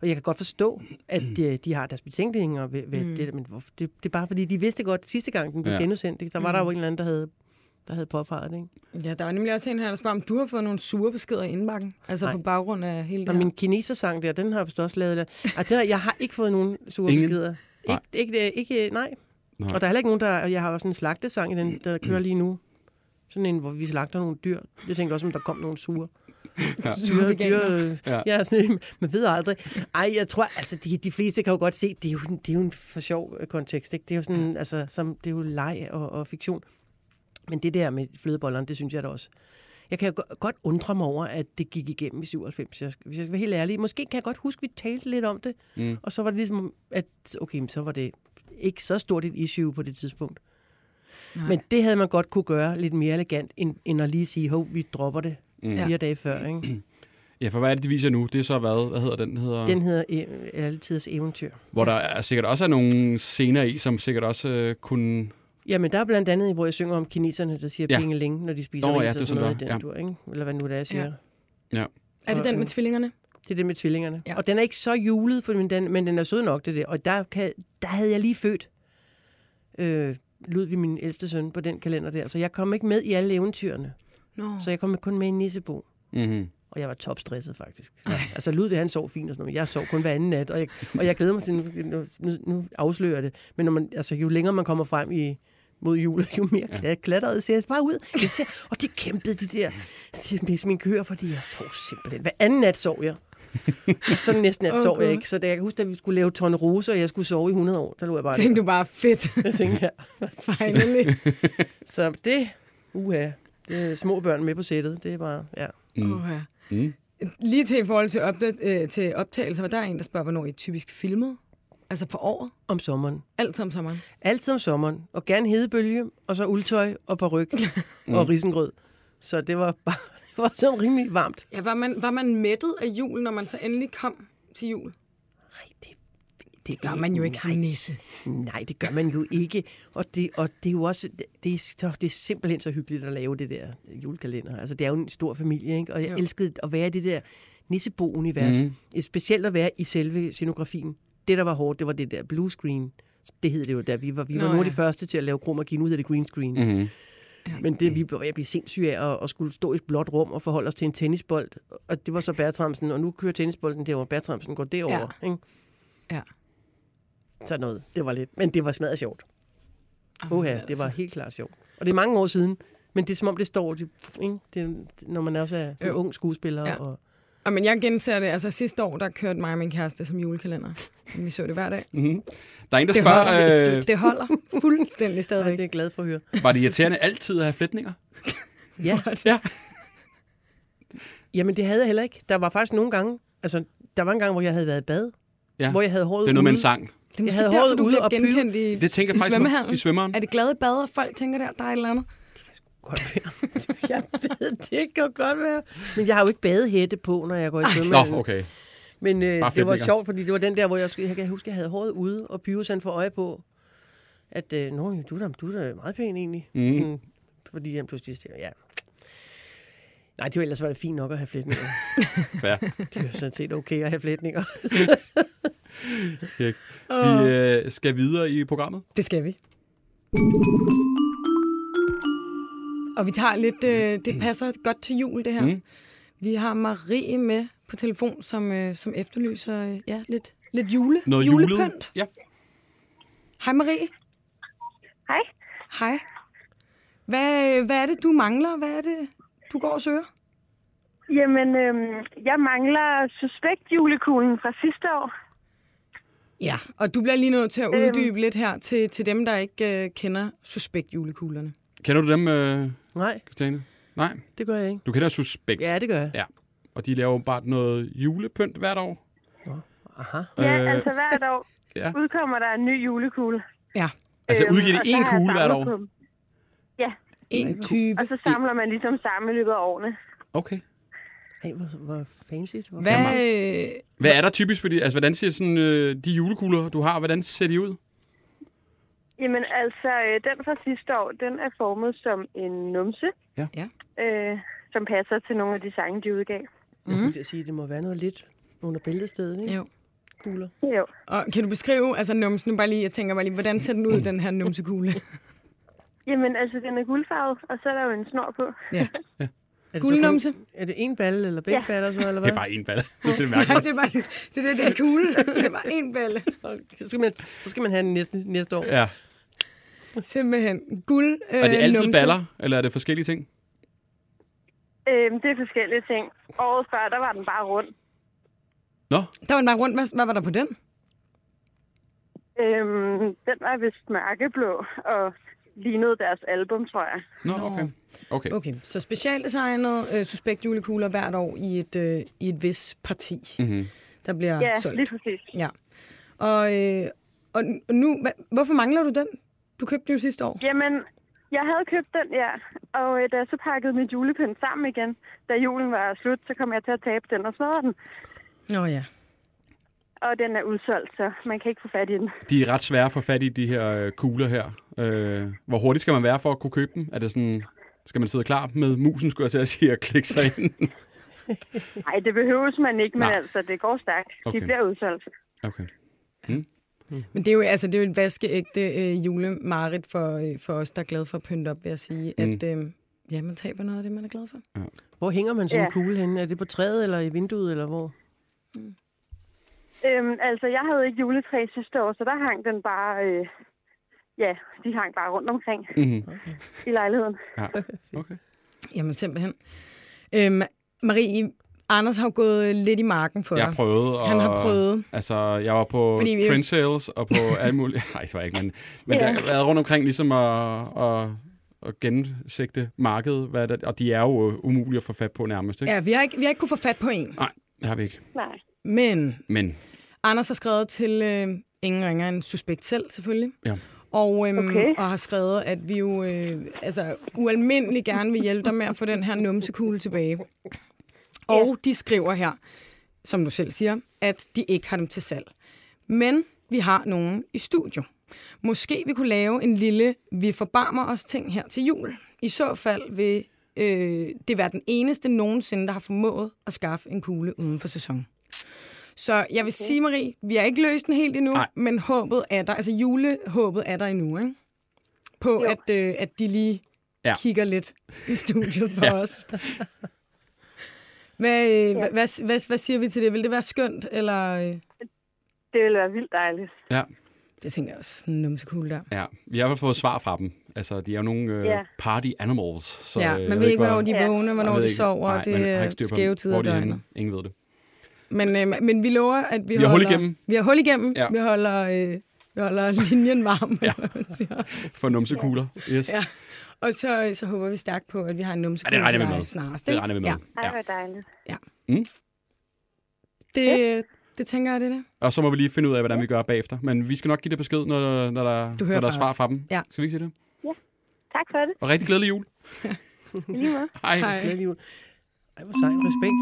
S3: Og jeg kan godt forstå, at de, de har deres betænkninger ved, ved mm. det, men det, det er bare fordi, de vidste godt sidste gang, den blev
S1: Ja.
S3: genudsendt. Der var der jo en eller anden, der havde, der havde påfaret det. Ikke?
S2: Ja, der var nemlig også en her, der spørger, om du har fået nogle sure beskeder i indbakken. Altså
S3: Nej.
S2: på baggrund af hele det
S3: Og
S2: her.
S3: min kinesersang der, den har jeg også lavet. Ej, det har, jeg har ikke fået nogen sure
S1: Ingen?
S3: beskeder.
S1: Nej.
S3: Ikke, ikke, ikke, nej.
S1: Nej.
S3: Og der er heller ikke nogen, der... Jeg har også en slagtesang i den, der kører lige nu. Sådan en, hvor vi slagter nogle dyr. Jeg tænkte også, om der kom nogle sure.
S1: Ja.
S3: Dyr,
S2: veganer.
S3: dyr, øh,
S1: Ja.
S3: ja. ja, sådan en, man ved aldrig. Ej, jeg tror, altså, de, de fleste kan jo godt se, det er jo, det er jo en for sjov øh, kontekst. Ikke? Det er jo sådan, altså, som, det er jo leg og, og fiktion. Men det der med flødebollerne, det synes jeg da også. Jeg kan jo go- godt undre mig over, at det gik igennem i 97. Jeg skal, hvis jeg skal være helt ærlig. Måske kan jeg godt huske, at vi talte lidt om det.
S1: Mm.
S3: Og så var det ligesom, at okay, så var det ikke så stort et issue på det tidspunkt.
S2: Nej.
S3: Men det havde man godt kunne gøre lidt mere elegant, end, end at lige sige, hov, vi dropper det
S1: Mm.
S3: fire dage før. Ikke?
S1: Ja, for hvad er det, de viser nu? Det er så hvad? Hvad hedder den? den hedder,
S3: Den hedder øh, Altidets Eventyr.
S1: Hvor der er sikkert også er nogle scener i, som sikkert også øh, kunne...
S3: Jamen, der er blandt andet, hvor jeg synger om kineserne, der siger
S1: Ja.
S3: ja. pingeling, når de spiser
S1: Nå,
S3: ris
S1: ja,
S3: og
S1: det
S3: sådan noget
S1: sådan
S3: i
S1: der,
S3: den dur, ikke? Eller hvad nu det er, jeg siger.
S2: Ja.
S3: Ja.
S2: Er det den med tvillingerne?
S3: Det er det med tvillingerne.
S2: Ja.
S3: Ja. Og den er ikke så julet, for, men, den, men den er sød nok, det der. Og der, kan, der havde jeg lige født øh, Ludvig, min ældste søn, på den kalender der. Så jeg kom ikke med i alle eventyrene.
S2: Nå.
S3: Så jeg kom kun med i Nissebo.
S1: Mm-hmm.
S3: Og jeg var topstresset, faktisk. Ja. Altså, Ludvig, han sov fint og sådan noget. Jeg sov kun hver anden nat, og jeg, og jeg glæder mig til, nu, nu, nu afslører det. Men når man, altså, jo længere man kommer frem i, mod julet, jo mere ja. klatrede ser jeg bare ud. Jeg ser, og de kæmpede, de der de, med min køer, fordi jeg sov simpelthen. Hver anden nat sov jeg. Og så næsten nat
S2: Åh,
S3: sov jeg
S2: Gud.
S3: ikke. Så da jeg kan huske, at vi skulle lave tornerose, og jeg skulle sove i 100 år, der lå jeg bare
S2: Tænkte du bare, fedt,
S3: der. Jeg tænkte, ja.
S2: finally.
S3: Så det, uha, det er små børn med på sættet. Det er bare, ja.
S1: Mm.
S2: Oh, ja.
S1: Mm.
S2: Lige til i forhold til, opdat- øh, til optagelser, var der en, der spørger, hvornår I typisk filmet? Altså for året?
S3: Om sommeren.
S2: Altid om sommeren?
S3: Altid om sommeren. Og gerne hedebølge, og så uldtøj og paryk og risengrød. Så det var bare det var sådan rimelig varmt.
S2: Ja, var man, var man mættet af jul, når man så endelig kom til jul?
S3: Nej, det, det
S2: Gør man jo ikke som
S3: nej,
S2: nisse.
S3: Nej, det gør man jo ikke. Og det, og det er jo også, det er, så, det er simpelthen så hyggeligt at lave det der julekalender. Altså, det er jo en stor familie, ikke? Og jeg
S2: Jo.
S3: elskede at være i det der Nissebo-univers. Mm. Specielt at være i selve scenografien. Det, der var hårdt, det var det der blue screen. Det hed det jo der. Vi var, vi
S2: Nå,
S3: var nogle af
S2: ja.
S3: de første til at lave kromagin ud af det green screen. Mm.
S1: Mm-hmm.
S3: Men det, vi var jeg blev sindssyge af at, at skulle stå i et blåt rum og forholde os til en tennisbold. Og det var så Bertramsen, og nu kører tennisbolden derover. Bertramsen går derover. Ja. Ikke?
S2: Ja.
S3: Sådan noget. Det var lidt. Men det var smadret sjovt. Oha,
S2: altså.
S3: det var helt klart sjovt. Og det er mange år siden. Men det er som om, det står, det, ikke? Det, når man også er
S2: Jo.
S3: ung skuespiller.
S2: Ja.
S3: Og,
S2: Og men jeg genser det. Altså sidste år, der kørte mig og min kæreste som julekalender. Vi så det hver dag.
S1: Mm-hmm. Der er en, der
S2: Det
S1: spørger,
S2: holder,
S1: øh,
S2: det holder fuldstændig
S3: Ej,
S2: stadigvæk.
S3: det er jeg glad for at høre.
S1: var det irriterende altid at have flætninger?
S3: Ja.
S1: Ja.
S3: Jamen, det havde jeg heller ikke. Der var faktisk nogle gange, altså, der var en gang, hvor jeg havde været i bad.
S1: Ja.
S3: Hvor jeg havde håret
S1: Det er noget med en sang.
S2: Det er måske
S3: havde
S2: derfor,
S3: håret
S2: du
S3: ude
S2: bliver
S3: og
S2: genkendt i,
S1: Det tænker jeg
S2: i
S1: faktisk
S2: svømmehallen.
S1: i svømmeren.
S2: Er det glade bad, og folk tænker der, der er et eller andet?
S3: Godt være. jeg ved, det kan godt være. Men jeg har jo ikke badehætte på, når jeg går i
S1: Nå,
S3: svømmehallen.
S1: okay.
S3: Men øh, det var sjovt, fordi det var den der, hvor jeg, jeg kan huske, jeg havde håret ude, og Pyrus han får øje på, at øh, Nå, du, er da, du er da meget pæn egentlig. Mm. Sådan, fordi han pludselig siger, ja. Nej, det var ellers var det fint nok at have flætninger.
S1: Fair.
S3: det var sådan set okay at have flætninger.
S1: Tjek. Vi øh, skal videre i programmet.
S2: Det skal vi. Og vi tager lidt, øh, det passer godt til jul, det her.
S1: Mm.
S2: Vi har Marie med på telefon, som, øh, som efterlyser øh, ja, lidt, lidt jule,
S1: Noget julet.
S2: julepynt.
S1: Ja.
S2: Hej Marie.
S5: Hej.
S2: Hej. Hvad, hvad er det, du mangler? Hvad er det, du går og søger?
S5: Jamen, øhm, jeg mangler suspekt julekuglen fra sidste år.
S2: Ja, og du bliver lige nødt til at
S5: Øhm.
S2: uddybe lidt her til, til dem, der ikke øh, kender suspekt julekuglerne.
S1: Kender du dem, øh,
S3: Nej,
S1: Christiane? Nej,
S3: det gør jeg ikke.
S1: du kender Suspekt.
S3: Ja, det gør jeg.
S1: Og de laver bare noget julepynt hvert år.
S3: Aha.
S5: Ja,
S1: Øh,
S5: altså hvert år
S1: ja.
S5: udkommer der en ny julekugle.
S2: Ja,
S1: Altså
S5: Øhm,
S1: udgiver de én kugle hvert år?
S5: dem.
S2: en type.
S5: Og så samler man ligesom sammen i løbet af årene.
S1: Okay.
S3: Ej, hvor, hvor fancy. Hvor
S2: Hvad,
S1: Hvad er der typisk for de, altså hvordan ser sådan, øh, de julekugler, du har, hvordan ser de ud?
S5: Jamen altså, øh, den fra sidste år, den er formet som en numse.
S1: Ja.
S2: Ja.
S5: Øh, som passer til nogle af de sange, de udgav.
S3: Jeg skulle til at sige, at det må være noget lidt under bæltestedet, ikke?
S2: jo.
S3: kugler.
S5: Jo.
S2: Og kan du beskrive, altså numsen, bare lige, jeg tænker bare lige, hvordan ser den ud, den her numsekugle?
S5: Jamen, altså, den er guldfarvet, og så er der jo en snor på.
S2: Ja.
S3: Er det
S2: Guldnumse?
S3: kun- Er det en balle, eller begge
S5: Ja.
S3: baller, så, eller
S1: Det
S3: hvad?
S1: er bare en balle. Det er det
S2: Nej,
S1: mærkeligt.
S2: det er bare, det er det, det er kugle. Det er bare en balle.
S3: Okay, Så skal man, så skal man have den næste, næste år.
S1: Ja.
S2: Simpelthen. Guld øh,
S1: Er det altid
S2: numse.
S1: baller, eller er det forskellige ting?
S5: Øhm, det er forskellige ting. Året før, der var den bare rund.
S1: Nå,
S2: Der var den bare rundt. Hvad, hvad var der på den?
S5: Øhm, den var vist mørkeblå og lignede deres album, tror jeg.
S1: Nå, okay. Okay.
S2: Okay, så specialdesignet øh, suspekt julekugler hvert år i et, øh, i et vis parti,
S1: Mm-hmm.
S2: der bliver
S5: Ja,
S2: solgt.
S5: lige præcis.
S2: Ja. Og, øh, og nu, hva, hvorfor mangler du den? Du købte den jo sidste år.
S5: Jamen, jeg havde købt den, ja. Og øh, da jeg så pakkede mit julepynt sammen igen, da julen var slut, så kom jeg til at tabe den og smadre den.
S2: Nå ja.
S5: Og den er udsolgt, så man kan ikke få fat i den.
S1: De er ret svære at få fat i, de her øh, kugler her. Øh, hvor hurtigt skal man være for at kunne købe dem? Er det sådan, skal man sidde klar med musen, skulle jeg til at sige, og klikke sig ind?
S5: Nej, det behøves man ikke, men
S1: Nej.
S5: altså, det går stærkt.
S1: Okay.
S5: De bliver udsolgt.
S1: Okay.
S2: Men det er jo, altså, det er jo en vaskeægte øh, julemarit for, øh, for os, der er glade for at pynte op, vil jeg sige.
S1: Mm.
S2: At øh, ja, man taber noget af det, man er glad for.
S3: Hvor hænger man sådan en
S5: Ja.
S3: kugle henne? Er det på træet, eller i vinduet, eller hvor?
S5: Øhm, altså, jeg havde ikke juletræ sidste år, så der hang den bare... Øh, ja, de hang bare rundt omkring
S1: Mm-hmm.
S5: i lejligheden.
S1: Ja. Okay.
S2: Jamen simpelthen. Øhm, Marie, Anders har jo gået lidt i marken for
S1: Jeg
S2: dig.
S1: har prøvet. Og,
S2: Han har prøvet.
S1: Altså, jeg var på
S2: Fordi
S1: trend sales og på alle mulige... Nej, det var jeg ikke, men, men
S5: Ja.
S1: jeg har været rundt omkring ligesom at, at, at gennemsigte markedet, hvad der, og de er jo umulige at få fat på nærmest, ikke?
S2: Ja, vi har ikke, vi har ikke kunne få fat på en.
S1: Nej, det har vi ikke.
S5: Nej.
S2: Men
S1: Men
S2: Anders har skrevet til øh, ingen ringer en suspekt selv, selvfølgelig.
S1: Ja.
S2: Og, øhm,
S5: Okay.
S2: og har skrevet, at vi jo øh, altså, ualmindeligt gerne vil hjælpe dig med at få den her numsekugle tilbage. Og de skriver her, som du selv siger, at de ikke har dem til salg. Men vi har nogen i studio. Måske vi kunne lave en lille vi forbarmer os ting her til jul. I så fald vil øh, det være den eneste nogensinde, der har formået at skaffe en kugle uden for sæson. Så jeg vil okay. sige, Marie, vi har ikke løst den helt endnu,
S1: Nej.
S2: men håbet er der. Altså julehåbet er der endnu, ikke? På,
S5: Jo.
S2: at, øh, at de lige
S1: Ja.
S2: kigger lidt i studiet for
S1: Ja.
S2: os. Hvad, øh, ja. hvad, hvad, hvad, siger vi til det? Vil det være skønt, eller... Øh?
S5: Det ville være vildt dejligt.
S1: ja,
S2: Det tænker jeg også, sådan en numsekugle der.
S1: ja, vi har i hvert fald fået svar fra dem. Altså, de er jo nogle øh, party animals. Så,
S2: ja,
S1: øh,
S2: man ved ikke,
S1: hvor-
S2: hvornår de
S5: Ja.
S2: vågner, hvornår de sover.
S1: Nej,
S2: det er
S1: på,
S2: skæve tider af
S1: er
S2: døgnet.
S1: Ingen ved det.
S2: Men, øh, men vi lover, at vi,
S1: Vi har hul
S2: holder,
S1: igennem.
S2: Vi har hul igennem.
S1: Ja.
S2: Vi holder, øh, vi holder linjen varm.
S1: Ja.
S2: ja.
S1: For numsekugler. Yes.
S2: Ja. Og så, så håber vi stærkt på, at vi har en numsekugle
S1: Ja, det regner
S2: til
S1: vi
S2: dig
S1: med.
S2: snarest.
S1: Det
S2: ikke?
S1: regner vi med.
S2: Ja.
S5: Ej,
S1: Ja.
S5: hvor dejligt.
S2: Det, det tænker jeg, det er det.
S1: Og så må vi lige finde ud af, hvordan vi gør bagefter. Men vi skal nok give det besked, når, når, der,
S2: Du
S1: når der er svar fra dem.
S2: Ja.
S1: Skal vi ikke sige det?
S5: Tak for det.
S1: Og rigtig glædelig jul.
S5: Lige måde.
S1: Hej.
S2: Hej.
S3: Glædelig jul. Ej, hvor sej. Respekt.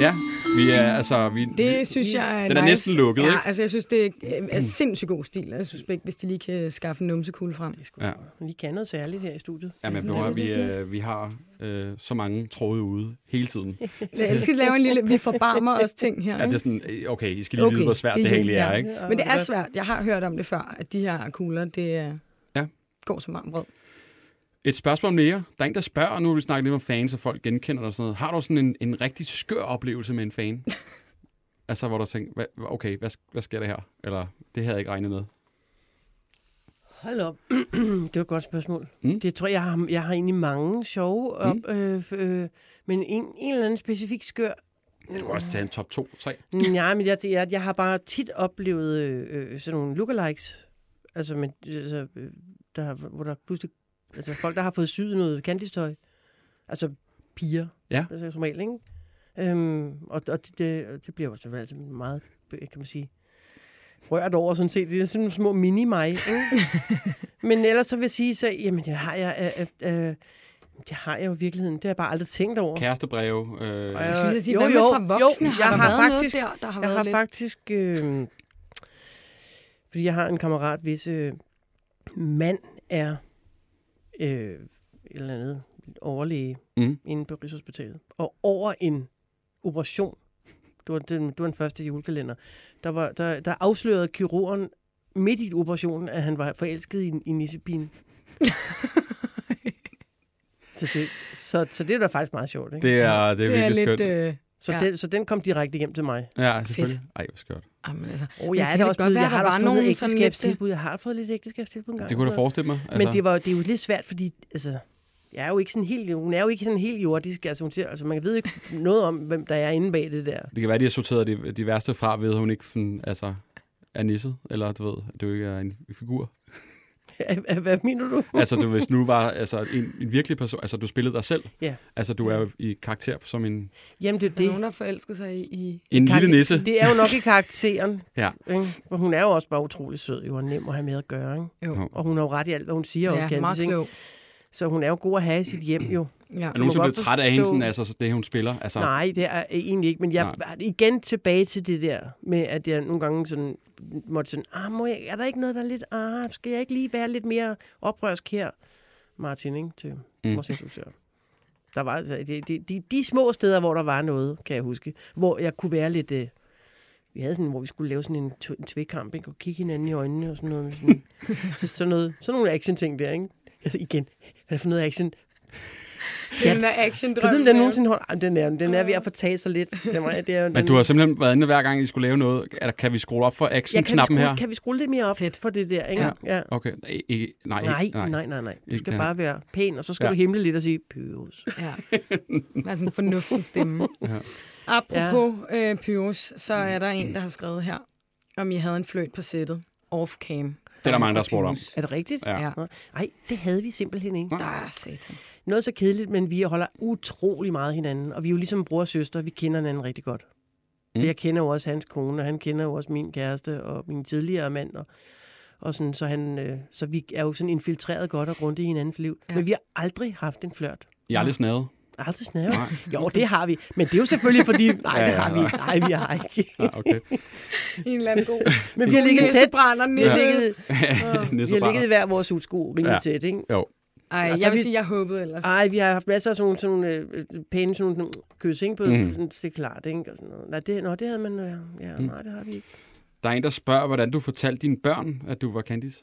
S1: Ja, vi er altså... Vi,
S2: Det synes jeg er
S1: Den er
S2: nice.
S1: næsten lukket,
S2: ja,
S1: ikke?
S2: altså jeg synes, det er, er sindssygt god stil. Jeg synes ikke, hvis de lige kan skaffe en numsekugle frem.
S3: Det er
S1: Ja.
S3: lige kan noget særligt her i studiet.
S2: Ja,
S1: ja,
S2: det
S1: vi,
S2: er
S1: øh, vi har øh, så mange tråde ude hele tiden.
S2: Jeg elsker at lave en lille, vi forbarmer os ting her.
S1: Ja, det er sådan, øh, okay, I skal lige okay, vide, hvor svært det,
S2: det er
S1: egentlig er,
S2: ja.
S1: ikke?
S2: Men det er svært. Jeg har hørt om det før, at de her kugler, det er,
S1: Ja.
S2: går som varmt brød.
S1: Et spørgsmål mere. Der er en, der spørger, nu har vi snakket lidt om fans, og folk genkender dig og sådan noget. Har du sådan en, en rigtig skør oplevelse med en fan? altså, hvor du tænker, okay, hvad, hvad sker der her? Eller, det havde jeg ikke regnet med.
S3: Hold op. det var et godt spørgsmål.
S1: Mm.
S3: Det tror jeg, jeg har, jeg har egentlig mange sjove op, mm. øh, øh, men en, en eller anden specifik skør.
S1: Du kan også tage en top 2, 3.
S3: Nej, men jeg, jeg, jeg har bare tit oplevet øh, øh, sådan nogle lookalikes. Altså, men, altså der, hvor der pludselig... Altså, folk, der har fået syet noget kandistøj. Altså, piger.
S1: Ja.
S3: Altså, som regel, ikke? Øhm, og og det, det, det bliver jo selvfølgelig altid meget, kan man sige, rørt over sådan set. Det er sådan små mini-mig, ikke? Men ellers så vil jeg sige, så, jamen, det har jeg... Øh, øh, øh, det har jeg jo i virkeligheden. Det har jeg bare aldrig tænkt over.
S1: Kærestebreve. Øh,
S2: Jeg skulle sige,
S3: Jo,
S2: hvad med
S3: jo,
S2: fra voksne?
S3: jo,
S2: har
S3: jeg
S2: der
S3: har
S2: været
S3: faktisk-
S2: noget der, der har
S3: Jeg
S2: været
S3: har
S2: lidt...
S3: faktisk... Øh, fordi jeg har en kammerat, hvis øh, mand er øh, et eller andet overlæge
S1: Mm.
S3: inde på Rigshospitalet. Og over en operation Det var den, det var den første julekalender. Der, var, der, der afslørede kirurgen midt i operationen, at han var forelsket i, i nissepigen. så, det, så, så det er da faktisk meget sjovt, ikke?
S1: Det er, det er,
S2: Det er lidt...
S1: skønt.
S2: Øh,
S3: så,
S2: ja.
S3: den, så den kom direkte hjem til mig.
S1: Ja, selvfølgelig. Ej, hvor skørt.
S2: jamen, altså,
S3: Oh,
S2: jeg
S3: jeg, er
S2: det
S3: også
S2: godt
S3: blevet, jeg har
S2: der var lidt,
S3: ægteskabstilbud. Jeg har fået lidt ægteskabstilbud engang.
S1: Det kunne du forestille mig. Altså,
S3: Men det, var, det er jo lidt svært, fordi altså, jeg er jo ikke sådan helt, hun er jo ikke sådan helt jordisk. Altså, hun siger, altså, man ved ikke noget om, hvem der er inde bag det der.
S1: det kan være, de har sorteret de, de værste fra, ved at hun ikke altså, er nisset, eller du ved, at du ikke er en figur.
S3: Hvad mener du?
S1: altså, du, hvis nu var altså, en, en virkelig person, altså du spillede dig selv.
S3: Ja.
S1: Altså, du er jo i karakter som en,
S3: Jamen, det er det.
S2: nogen, der forelsker sig i... i
S1: en lille
S3: Karakter-
S1: nisse.
S3: Det er jo nok i karakteren.
S1: Ja.
S3: Ikke? For hun er jo også bare utrolig sød, jo, og nem at have med at gøre. Ikke?
S2: jo.
S3: Og hun har jo ret i alt, hvad hun siger. også,
S2: Ja,
S3: Candice,
S2: meget klog.
S3: Så hun er jo god at have i sit hjem, jo.
S2: Ja.
S1: Er
S3: godt
S1: blevet træt af hende, sådan, altså, det hun spiller? Altså,
S3: Nej, det er egentlig ikke, men jeg er igen tilbage til det der med, at jeg nogle gange sådan, måtte sådan, ah, må jeg, er der ikke noget, der er lidt, ah, skal jeg ikke lige være lidt mere oprørsk her, Martin, ikke, til
S1: Mm.
S3: vores instruktør. Der var altså, de, de, de, de små steder, hvor der var noget, kan jeg huske, hvor jeg kunne være lidt, øh, vi havde sådan, hvor vi skulle lave sådan en, en tvækkamp, ikke, og kigge hinanden i øjnene og sådan noget. Sådan, så, sådan, noget, sådan nogle action-ting der, ikke? Altså igen, hvad er for noget action?
S2: Den der action
S3: Kan du vide, den nogensinde holder? Den er, den er ved at fortage sig lidt. Den var, det er, jo-
S1: Men
S3: den,
S1: du har simpelthen været inde hver gang, I skulle lave noget. Er der, kan vi skrue op for
S3: ja,
S1: action-knappen
S3: skrue,
S1: her?
S3: kan vi skrue lidt mere op
S2: Fedt.
S3: for det der? Ikke?
S1: Ja.
S3: Ja.
S1: Okay, I, I, nej,
S3: Nej,
S1: ikke-
S3: nej, nej, nej, nej. Du skal
S1: der.
S3: bare være pæn, og så skal
S1: Ja.
S3: du himle lidt og sige, Pyrus.
S2: Ja. Med en fornuftig stemme.
S1: Ja.
S2: Apropos ja. øh, Pyrus, så er der en, der har skrevet her, om I havde en fløjt på sættet. Off-cam.
S1: Det er der mange, der har spurgt om.
S3: Er det rigtigt?
S1: Ja.
S3: Nej, det havde vi simpelthen ikke.
S2: Der er satans.
S3: Noget så kedeligt, men vi holder utrolig meget af hinanden. Og vi er jo ligesom bror og søster, vi kender hinanden rigtig godt.
S1: Mm.
S3: Jeg kender jo også hans kone, og han kender jo også min kæreste og min tidligere mand. Og, og sådan, så, han, øh, så vi er jo sådan infiltreret godt og rundt i hinandens liv.
S2: Ja.
S3: Men vi har aldrig haft en flørt.
S1: I er aldrig snadet.
S3: Aldrig snævret. Jo, det har vi. Men det er jo selvfølgelig fordi... Nej,
S1: Ja,
S3: det
S1: ja,
S3: har vi ikke. Nej, vi har ikke.
S1: Ja, okay.
S2: En eller anden god.
S3: Men vi har ligget tæt.
S2: Brænder
S3: Vi har
S2: nisse.
S3: ligget, vi har
S1: Nissebrænder.
S3: ligget i hver vores udsko rimelig
S1: Ja.
S3: ja. tæt, ikke?
S1: Jo.
S2: Ej,
S3: Og så
S2: jeg vil
S3: vi-
S2: sige, jeg håbede ellers.
S3: Ej, vi har haft masser af sådan nogle, nogle øh, pæne sådan nogle kys, ikke? På, mm. sådan, det er klart, ikke? Og sådan noget. Nej, det, nå, det havde man, øh, ja,
S1: Mm.
S3: nej, det har vi ikke.
S1: Der er en, der spørger, hvordan du fortalte dine børn, at du var Candice.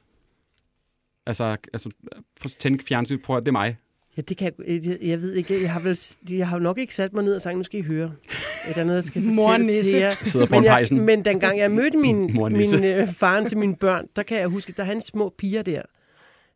S1: Altså, altså tænd fjernsyn, prøv at det er mig.
S3: Ja, det kan jeg, jeg, jeg ved ikke, jeg har, vel, jeg har jo nok ikke sat mig ned og sagt, nu skal I høre. Er der noget, jeg skal fortælle til jer?
S1: Sidder foran
S3: Men, jeg,
S1: pejsen.
S3: men dengang jeg mødte min, min øh, faren til mine børn, der kan jeg huske, der er hans små piger der.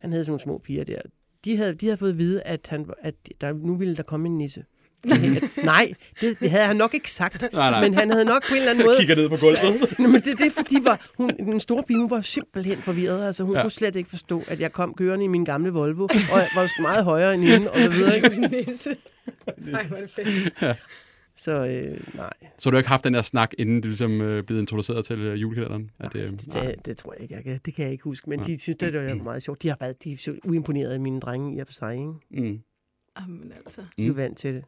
S3: Han havde sådan nogle små piger der. De havde, de havde fået at vide, at, han, at der, nu ville der komme en nisse. Nej, det, det havde han nok ikke sagt.
S1: Nej, nej.
S3: Men han havde nok på en eller anden måde...
S1: Kigger ned på gulvet.
S3: Nå, men det, det er fordi, var, hun, den store pige, hun var simpelthen forvirret. Altså, hun
S1: Ja.
S3: kunne slet ikke forstå, at jeg kom kørende i min gamle Volvo, og jeg var meget højere end hende, og så videre. Ikke?
S2: Nisse. Ej, hvor det fedt.
S3: Så øh, nej,
S1: Så du har ikke haft den der snak, inden du ligesom øh, blev introduceret til øh, julekalenderen? At,
S3: det,
S1: øh,
S3: det, det tror jeg ikke, jeg kan. Det kan jeg ikke huske. Men
S1: Nej.
S3: de synes, det er meget sjovt. De har været de er så uimponeret af mine drenge i og for sig. Ikke?
S1: Mm.
S2: Jamen altså.
S3: De er
S1: Mm.
S3: vant til det.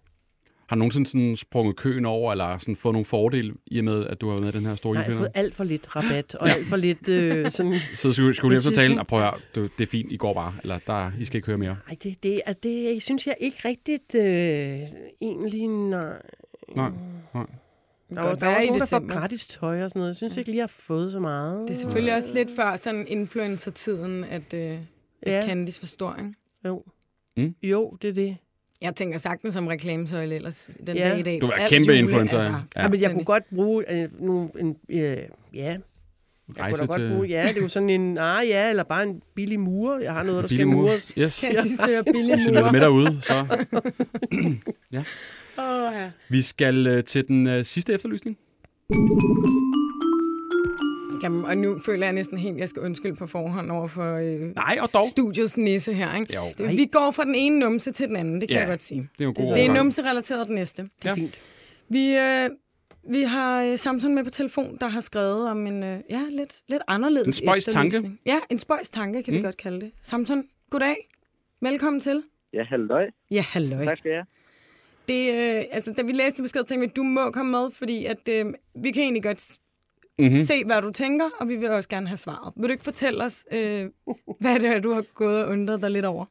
S1: Har du nogensinde sådan sprunget køen over, eller sådan fået nogle fordele i og med, at du har været med i den her store
S3: Nej, jeg har fået
S1: julekalender?
S3: alt for lidt rabat, og alt for lidt øh, sådan...
S1: Så skulle, skulle du
S3: Jeg
S1: efter talen,
S3: det-
S1: og prøv at du, det er fint, I går bare, eller der, I skal ikke høre mere.
S3: Nej, det, det, altså, det synes jeg ikke rigtigt øh, egentlig... Nej.
S1: Nej, nej.
S3: Der var, der var nogen, der får gratis tøj og sådan noget. Jeg synes ikke lige, jeg har fået så meget.
S2: Det er selvfølgelig også lidt før sådan influencer-tiden, at, øh, at
S3: Ja.
S2: Candice for stor, ikke?
S3: Jo.
S1: Mm.
S3: Jo, det er det.
S2: Jeg tænker sagtens som reklamesøjle ellers den
S3: Ja.
S2: dag i dag.
S1: Du er kæmpe
S2: jule,
S1: influencer,
S2: Altså,
S1: ja.
S3: Ja, men jeg kunne godt bruge øh, nogle, en, øh, ja, jeg
S1: Rejse
S3: kunne da
S1: til
S3: godt bruge, ja, det er jo sådan en, ah ja, eller bare en billig mur. Jeg har noget, der
S1: billig
S3: skal
S1: mur.
S3: mures.
S1: Yes.
S2: Candice søger billig
S1: Hvis
S2: mur.
S1: med derude, så...
S2: Åh, ja.
S1: Vi skal øh, til den øh, sidste efterlysning.
S2: Jamen, og nu føler jeg næsten helt, at jeg skal undskylde på forhånd over for øh,
S1: Nej, og dog.
S2: studiets nisse her. Ikke?
S1: Jo,
S2: Det, vi går fra den ene numse til den anden, det kan
S1: Ja.
S2: jeg godt sige.
S1: det er jo en god
S3: Det er
S2: er numse-relateret den næste.
S3: Det er
S1: Ja.
S3: fint.
S2: Vi, øh, vi har øh, Samson med på telefon, der har skrevet om en øh, ja, lidt, lidt anderledes
S1: En spøjs tanke.
S2: Ja, en spøjs tanke, kan mm. vi godt kalde det. Samson, goddag. Velkommen til.
S4: Ja, halløj.
S2: Ja, halløj.
S4: Tak skal jeg.
S2: Det, øh, altså, da vi læste besked, tænkte vi, at du må komme med, fordi at, øh, vi kan egentlig godt
S1: Mm-hmm.
S2: mm. se, hvad du tænker, og vi vil også gerne have svaret. Vil du ikke fortælle os, øh, hvad det er, du har gået og undret dig lidt over?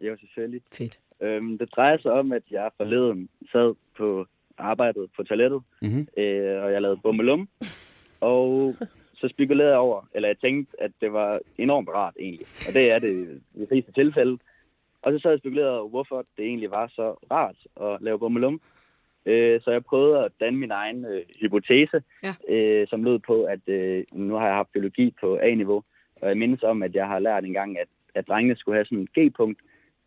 S4: Jo, selvfølgelig.
S2: Fedt.
S4: Øhm, det drejer sig om, at jeg forleden sad på
S6: arbejdede på toilettet,
S1: Mhm.
S6: øh, og jeg lavede bummelum. Og så spekulerede jeg over, eller jeg tænkte, at det var enormt rart egentlig. Og det er det i fleste tilfælde. Og så sad jeg og spekulerede over, hvorfor det egentlig var så rart at lave bummelum. Øh, så jeg prøvede at danne min egen øh, hypotese,
S2: Ja.
S6: øh, som lød på, at øh, nu har jeg haft biologi på A-niveau, og jeg mindes om, at jeg har lært engang, at, at drengene skulle have sådan et G-punkt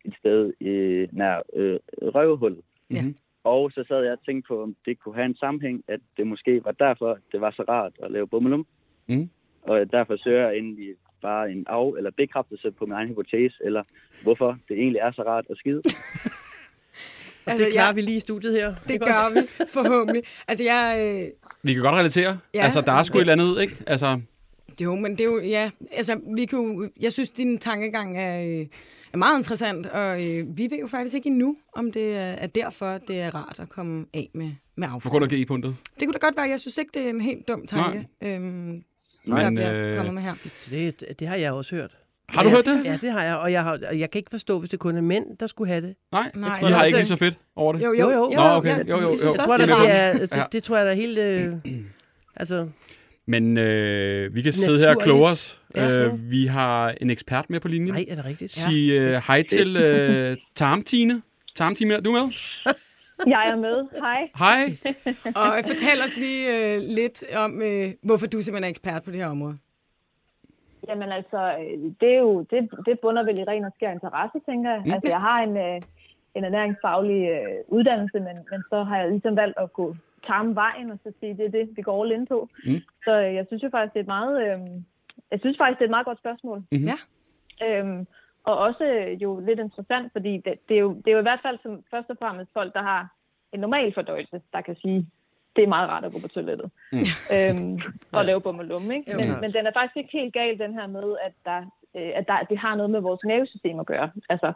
S6: et sted øh, nær øh, røvhullet.
S2: Ja.
S1: Mhm.
S6: Og så sad jeg og tænkte på, om det kunne have en sammenhæng, at det måske var derfor, at det var så rart at lave bummelum.
S1: Mhm.
S6: Og derfor søger jeg egentlig bare en af- eller bekræftelse på min egen hypotese, eller hvorfor det egentlig er så rart at skide.
S3: Og
S2: Altså,
S3: det klarer
S2: jeg-
S3: vi lige i studiet her.
S2: Det gør vi, forhåbentlig. Altså, jeg... Øh,
S1: Vi kan godt relatere.
S2: Ja,
S1: altså, der er sgu
S2: det-
S1: et eller andet, ikke? Altså,
S2: jo, men det er jo... Ja, altså, vi kan jo, jeg synes, din tankegang er, øh, er meget interessant, og øh, vi ved jo faktisk ikke endnu, om det er, er derfor, det er rart at komme af med, med affald.
S1: grund af G-punktet.
S2: Det kunne da godt være. Jeg synes ikke, det er en helt dum tanke, øhm,
S6: Nej,
S2: der
S1: men,
S2: bliver
S1: øh,
S2: kommet med her.
S3: Så Det, det har jeg også hørt.
S1: Har du
S3: ja,
S1: hørt det?
S3: Ja, det har jeg, og jeg, har, og jeg kan ikke forstå, hvis det kun er mænd, der skulle have det.
S1: Nej,
S2: Nej,
S1: I har
S2: jeg
S1: ikke lige
S2: synes-
S1: så fedt over det.
S2: Jo, jo,
S3: Jo, jo.
S1: Nå, okay. Jo, jo, jo.
S2: Jeg
S1: Jeg
S3: Jeg tror,
S2: det
S3: det,
S2: er
S3: det, det, tror jeg, er helt... Øh, altså,
S1: Men øh, vi kan sidde her og
S3: Naturligt.
S1: kloge os.
S3: Ja.
S1: Øh, vi har en ekspert med på linjen.
S3: nej, er det rigtigt?
S1: Sig øh, hej til øh, Tarmtine. Tarmtine, er du med?
S5: Jeg er med. Hej.
S1: Hej.
S2: Og fortæl os lige øh, lidt om, øh, hvorfor du simpelthen er ekspert på det her område.
S5: Jamen altså, øh, det, er jo, det, det bunder vel i ren og skær interesse, tænker jeg.
S1: Mm.
S5: Altså, jeg har en, øh, en ernæringsfaglig øh, uddannelse, men, men så har jeg ligesom valgt at gå tarme vejen og så sige, det er det, vi går all in på.
S1: Mm.
S5: Så øh, jeg synes jo faktisk, det er et meget, øh, jeg synes faktisk, det er et meget godt spørgsmål.
S1: Mhm.
S2: Ja.
S5: Øhm, og også jo lidt interessant, fordi det, det, er jo, det er jo i hvert fald som først og fremmest folk, der har en normal fordøjelse, der kan sige, det er meget rart at gå på toilettet.
S1: Mm.
S5: Øhm, og lave bummelum, ikke?
S2: Jo.
S5: Men,
S3: Ja.
S5: men den er faktisk ikke helt gal, den her med, at, der, øh, at der, det har noget med vores nervesystem at gøre. Altså,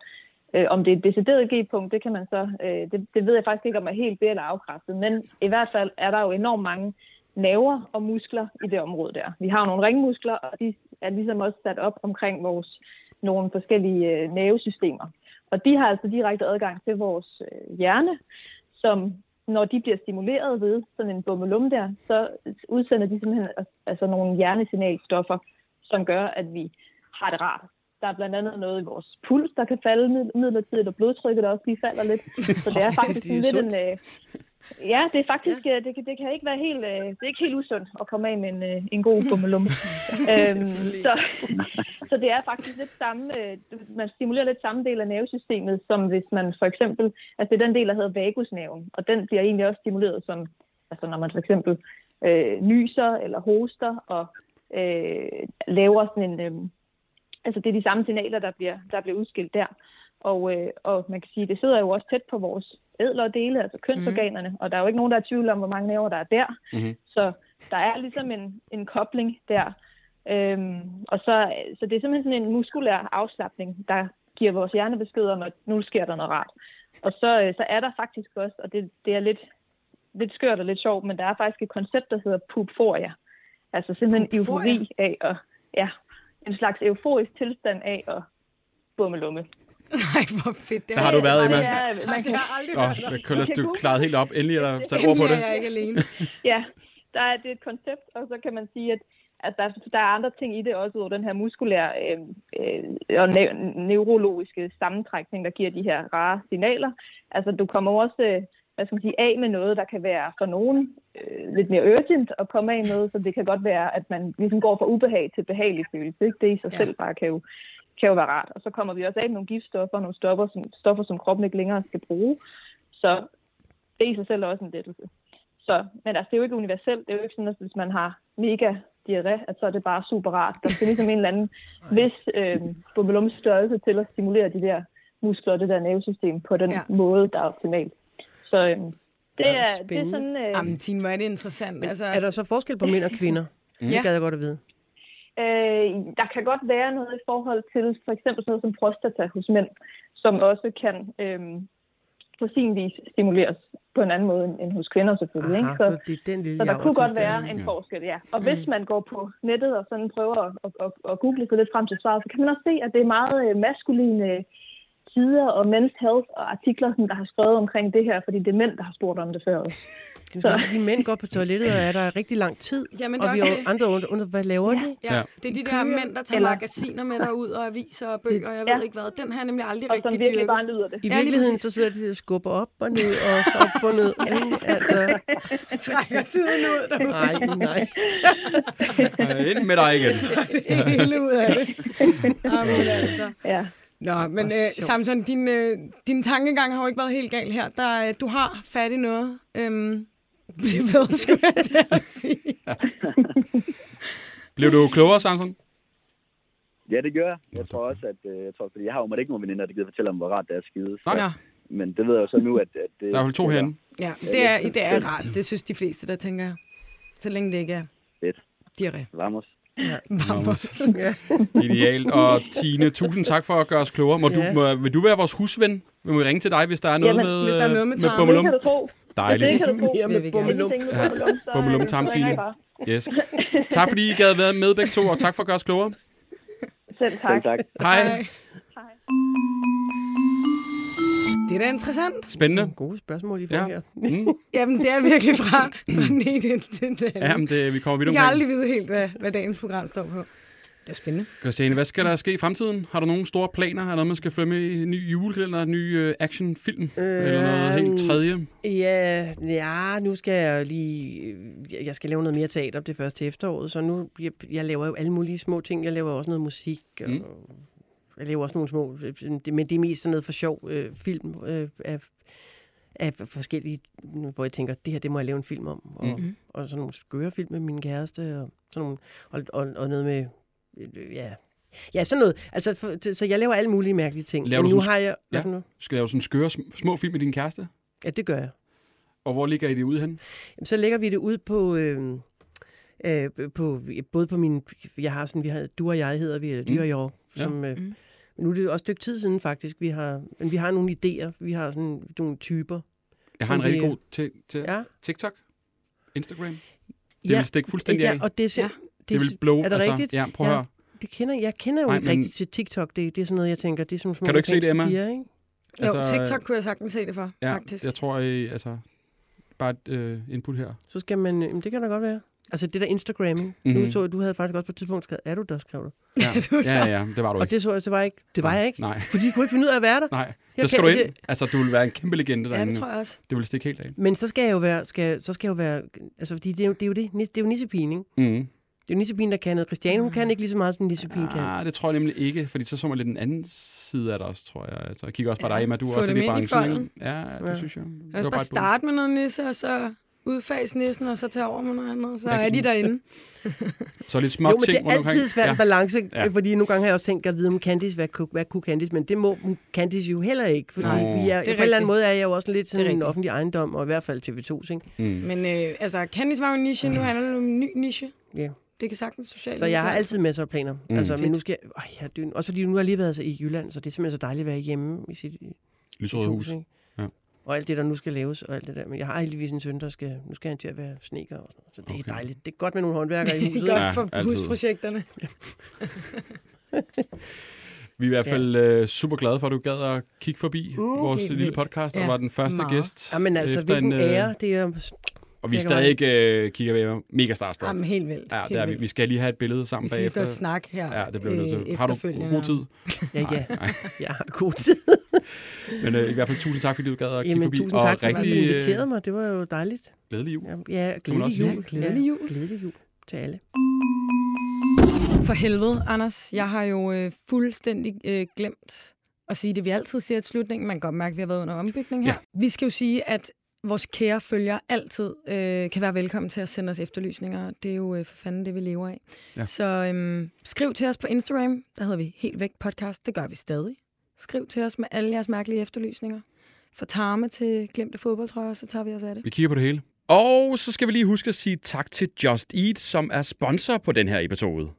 S5: øh, om det er et decideret G-punkt, det kan man så, øh, det, det ved jeg faktisk ikke, om er helt be- eller afkræftet. Men i hvert fald er der jo enormt mange nerver og muskler i det område der. Vi har jo nogle ringmuskler, og de er ligesom også sat op omkring vores nogle forskellige øh, nervesystemer. Og de har altså direkte adgang til vores øh, hjerne, som når de bliver stimuleret ved sådan en bummelum der, så udsender de simpelthen altså nogle hjernesignalstoffer, som gør, at vi har det rart. Der er blandt andet noget i vores puls, der kan falde mid- midlertidigt, og blodtrykket også lige falder lidt. Så det er faktisk
S3: Det er
S5: lidt
S3: sundt.
S5: en... Øh, ja, det er faktisk... Ja. Det, kan- det kan ikke være helt... Øh, det er ikke helt usundt at komme af med en, øh, en god bummelum. øhm, så, så det er faktisk lidt samme... Øh, man stimulerer lidt samme del af nervesystemet, som hvis man for eksempel... Altså det er den del, der hedder vagusnerven, og den bliver egentlig også stimuleret som... Altså når man for eksempel øh, nyser eller hoster og øh, laver sådan en... Øh, altså det er de samme signaler, der bliver, der bliver udskilt der. Og, øh, og man kan sige, det sidder jo også tæt på vores ædlere dele, altså kønsorganerne, mm. og der er jo ikke nogen, der er i tvivl om, hvor mange nerver der er der.
S1: Mhm.
S5: Så der er ligesom en, en kobling der. Øhm, og så, så det er simpelthen sådan en muskulær afslappning, der giver vores hjerne besked om, at nu sker der noget rart. Og så, øh, så er der faktisk også, og det, det er lidt, lidt skørt og lidt sjovt, men der er faktisk et koncept, der hedder pupforia. Altså simpelthen
S2: Pupforia?
S5: eufori af at, ja, en slags euforisk tilstand af at bummelumme.
S2: Nej, hvor fedt. Det
S1: Der har du været, Emma.
S5: Det er,
S2: Nej,
S5: man
S2: det
S5: kan,
S2: har jeg aldrig
S1: oh, Køller, du klarede helt op. Endelig er der sat ord på
S2: Endelig
S1: det.
S2: er jeg ikke alene.
S5: ja, der er det er et koncept, og så kan man sige, at at der, der er andre ting i det også, ud over den her muskulære øh, øh, og ne- neurologiske sammentrækning, der giver de her rare signaler. Altså, du kommer også øh, hvad skal man sige, af med noget, der kan være for nogen øh, lidt mere urgent at komme af med, så det kan godt være, at man ligesom går fra ubehag til behagelig følelse. Ikke? Det i sig
S2: Ja.
S5: ja. selv bare kan jo, kan jo være rart. Og så kommer vi også af med nogle giftstoffer, nogle stoffer som, stoffer, som kroppen ikke længere skal bruge. Så det er i sig selv også en lettelse. Så, men altså, det er jo ikke universelt. Det er jo ikke sådan, at hvis man har mega diarré, at så er det bare super rart. Der skal ligesom en eller anden vis øh, bummelums størrelse til at stimulere de der muskler og det der nervesystem på den
S2: Ja.
S5: måde, der er optimalt. Så øh, det, er, det er
S3: spændende.
S5: sådan... Øh,
S2: Jamen, Tine, hvor er det interessant. Altså,
S3: Er der så forskel på mænd og kvinder?
S2: Ja.
S3: Det gad jeg godt at vide.
S5: Øh, der kan godt være noget i forhold til for eksempel sådan noget som prostata hos mænd, som også kan øh, på sin vis stimuleres på en anden måde end- hos kvinder selvfølgelig.
S3: Aha,
S5: ikke?
S3: så det er den lille
S5: Så der kunne godt være en
S1: Ja.
S5: forskel, ja. Og hvis man går på nettet og sådan prøver at, at, at, at google sig lidt frem til svaret, så kan man også se, at det er meget øh, maskuline sider og Men's Health og artikler, som der har skrevet omkring det her, fordi det er mænd, der har spurgt om det før.
S3: Det er fordi mænd går på toilettet, og er der rigtig lang tid.
S2: Jamen, det er
S3: og vi
S2: det.
S3: andre under, under, hvad laver de?
S2: Ja,
S1: Ja.
S2: det er de der mænd, der tager
S5: Eller-
S2: magasiner med derud og aviser og bøger, og jeg ved
S5: Ja.
S2: ikke hvad. Den har jeg nemlig aldrig
S5: Og som
S2: rigtig
S5: virkelig
S2: dyrket.
S5: bare nyder det.
S3: I
S2: Ja,
S3: virkeligheden, så sidder de og skubber op og ned og op og ned. altså,
S2: trækker tiden ud derude.
S3: nej, nej.
S1: Øh, ind med dig igen.
S2: hele ud af det. Jamen, altså.
S5: Ja.
S2: Nå, men øh. Samson, din, øh, din tankegang har jo ikke været helt galt her. Der, øh, du har fat i noget. Øhm, bliv ved, skulle jeg til at sige.
S1: Blev du klogere, Samson?
S6: Ja, det gør jeg. Jeg tror også, at øh, jeg tror, fordi jeg har jo ikke nogen veninder, der gider fortælle om, hvor rart det er at skide. Så,
S2: Nå,
S6: men det ved jeg jo så nu, at, at det...
S1: Der er vel to herinde.
S2: ja, det er, det er rart. Det synes de fleste, der tænker jeg. Så længe det ikke er
S6: Fedt.
S2: diarré.
S6: Vamos.
S2: Vamos.
S3: Ja.
S1: Idealt. Og Tine, tusind tak for at gøre os klogere. Må du,
S3: Ja.
S1: må, vil du være vores husven? Vil vi ringe til dig, hvis der er noget
S5: Jamen,
S1: med,
S2: hvis der er noget med
S1: med
S2: tarme.
S5: Det kan du tro. Det
S1: Dejligt.
S5: kan du.
S3: Mere med bummelum.
S5: Bummelum, øh, jeg.
S1: Yes. Tak fordi I gad være med begge to, og tak for at gøre os klogere.
S5: Selv tak.
S6: Selv tak.
S1: Hej.
S2: Hej. Det er da interessant.
S1: Spændende.
S3: Gode spørgsmål, I får
S1: Ja.
S3: her.
S1: Mm.
S2: Jamen, det er virkelig fra, fra den ene ind til den anden.
S1: Ja, men det, vi kommer vidt
S2: Vi kan
S1: omkring.
S2: aldrig vide helt, hvad, hvad dagens program står på. Det er spændende.
S1: Christiane, hvad skal der ske i fremtiden? Har du nogle store planer? Er der noget, man skal følge med i? En ny julekalender, en ny øh, actionfilm? Eller noget
S3: Øhm,
S1: helt tredje?
S3: Ja, ja, nu skal jeg lige... Jeg skal lave noget mere teater det første efteråret, så nu... Jeg, jeg laver jo alle mulige små ting. Jeg laver også noget musik, og
S1: Mm.
S3: jeg laver også nogle små... det- Men det er mest sådan noget for sjov øh, film øh, af, af forskellige... Hvor jeg tænker, det her, det må jeg lave en film om. Og,
S1: Mm.
S3: og sådan nogle skøre film med min kæreste, og, sådan nogle, og, og, og noget med... øh, Ja, Ja, sådan noget. Altså, for, så jeg laver alle mulige mærkelige ting.
S1: Laver
S3: Men
S1: du
S3: nu har jeg... Hvad
S1: Ja.
S3: noget?
S1: Skal lave sådan skøre sm- små film med din kæreste?
S3: Ja, det gør jeg.
S1: Og hvor ligger I det ude hen?
S3: Jamen, så lægger vi det ud på, øh, øh, på både på min, jeg har sådan, vi har, du og jeg hedder vi, eller dyr og jeg, som, øh,
S2: Mm.
S3: nu er det jo også et stykke tid siden faktisk, vi har, men vi har nogle idéer, vi har sådan nogle typer.
S1: Jeg har en rigtig
S3: vi-
S1: god til, til
S3: Ja,
S1: TikTok, Instagram. Det
S3: ja,
S1: vil stikke fuldstændig
S3: ja,
S1: af.
S3: og det, er
S2: Ja.
S1: Det vil blow.
S3: er det
S1: altså,
S3: rigtigt?
S1: Ja, prøv at
S3: Ja.
S1: høre.
S3: det kender, jeg kender jo
S1: Nej,
S3: ikke
S1: men-
S3: rigtigt til TikTok, det, det er sådan noget, jeg tænker, det er sådan
S1: Kan du ikke se det, Emma?
S3: Piger, ikke?
S2: Jo,
S1: Altså,
S2: TikTok kunne jeg sagtens se det for,
S1: Ja,
S2: faktisk.
S1: jeg tror, I, altså, bare et øh, input her.
S3: Så skal man, jamen, det kan da godt være. Altså det der Instagramming.
S1: Mhm.
S3: Mm-hmm. Nu så, du havde faktisk også på et tidspunkt skrevet, er du der, skrev du?
S1: Ja,
S2: du er
S1: ja, ja, det var du
S3: Og
S1: ikke.
S3: det så jeg, det var, ikke, det var jeg ikke.
S1: Nej,
S3: Fordi jeg kunne ikke finde ud af at være der.
S1: nej.
S3: Jeg
S1: Der skal du ind.
S3: det-
S1: Altså, du vil være en kæmpe legende
S2: Ja,
S1: derinde.
S2: det tror jeg også.
S1: Det vil stikke helt af.
S3: Men så skal jeg jo være, skal, så skal jeg jo være, altså fordi det er jo det, er jo det, det er jo nissepigen, ikke?
S1: Mm.
S3: Det er jo nissepigen, der kan noget. Christiane, hun kan ikke lige så meget, som nissepigen kan.
S1: Ah, det tror jeg nemlig ikke, fordi så så man lidt den anden side af det også, tror jeg. Altså, jeg kigger også på
S2: Ja,
S1: dig, Emma, du er også lidt i
S2: i
S1: branchen. ikke? Ja, det
S3: Ja.
S1: synes jeg.
S2: Os
S1: var
S2: bare starte med noget nisse, og så udfase nissen, og så tage over med noget andet. Så
S1: Jeg
S2: er de derinde.
S1: Så lidt småt
S3: Jo, men
S1: ting
S3: det er altid svært en
S1: Ja.
S3: balance,
S1: Ja.
S3: fordi nogle gange har jeg også tænkt at vide om Candice, hvad, kunne- hvad kunne Candice, men det må Candice jo heller ikke, fordi
S1: Nej.
S3: vi er,
S2: Det
S3: på
S2: er
S3: en eller anden måde er jeg jo også lidt sådan en offentlig ejendom, og i hvert fald TV2's, ikke?
S1: Mm.
S2: Men øh, altså, Candice var jo en niche, nu handler det om en ny niche.
S3: Ja.
S2: Det kan sagtens socialt.
S3: Så jeg har altid masser af planer.
S1: Mm.
S3: Altså, men nu skal jeg, øh, jeg, det, er- også fordi nu har jeg lige været altså, i Jylland, så det er simpelthen så dejligt at være hjemme i sit,
S1: Lyserøde hus.
S3: Ikke?
S1: Ja.
S3: Og alt det, der nu skal laves, og alt det der. Men jeg har heldigvis en søn, der skal, nu skal han til at være sneker. Og sådan. noget. Så det
S1: Okay.
S3: er dejligt. Det er godt med nogle håndværkere i
S2: det.
S3: huset.
S2: Godt
S1: Ja,
S2: for
S1: altid.
S2: husprojekterne.
S1: Vi er i hvert fald øh, super glade for, at du gad at kigge forbi
S3: Uh,
S1: vores lille
S2: vildt.
S1: podcast, og
S2: Ja,
S1: var den første
S2: meget.
S1: gæst.
S3: Ja, men altså,
S1: efter
S3: hvilken
S1: en, øh,
S3: ære. Det er,
S1: Og vi er
S3: Jeg
S1: stadig øh, kigger ved mega starstruck.
S2: Jamen, helt vildt.
S1: Ja,
S2: helt
S1: det er vi. Vi skal lige have et billede sammen
S2: Vi skal
S1: bagefter.
S2: og snakke her
S1: Ja, det bliver vi nødt
S2: øh,
S1: til. Har du god tid?
S3: ja, ja,
S1: Nej.
S3: jeg har god tid.
S1: Men øh, i hvert fald tusind tak, fordi du gad at kigge
S3: Jamen,
S1: forbi.
S3: tusind
S1: og
S3: tak,
S1: rigtig
S3: du
S1: øh,
S3: inviterede mig. Det var jo dejligt.
S1: glædelig jul.
S3: Ja, ja glædelig jul.
S1: sige.
S2: Glædelig jul.
S3: Ja, glædelig jul til alle.
S2: For helvede, Anders. Jeg har jo øh, fuldstændig øh, glemt at sige det, vi altid siger i slutningen. Man kan godt mærke, at vi har været under ombygning her.
S1: Ja.
S2: Vi skal jo sige, at vores kære følgere altid øh, kan være velkommen til at sende os efterlysninger. Det er jo øh, for fanden det, vi lever af.
S1: Ja.
S2: Så øhm, skriv til os på Instagram. Der hedder vi Helt Væk Podcast. Det gør vi stadig. Skriv til os med alle jeres mærkelige efterlysninger. For tarme til glemte fodboldtrøjer, så tager vi os af det.
S1: Vi kigger på det hele. Og så skal vi lige huske at sige tak til Just Eat, som er sponsor på den her episode.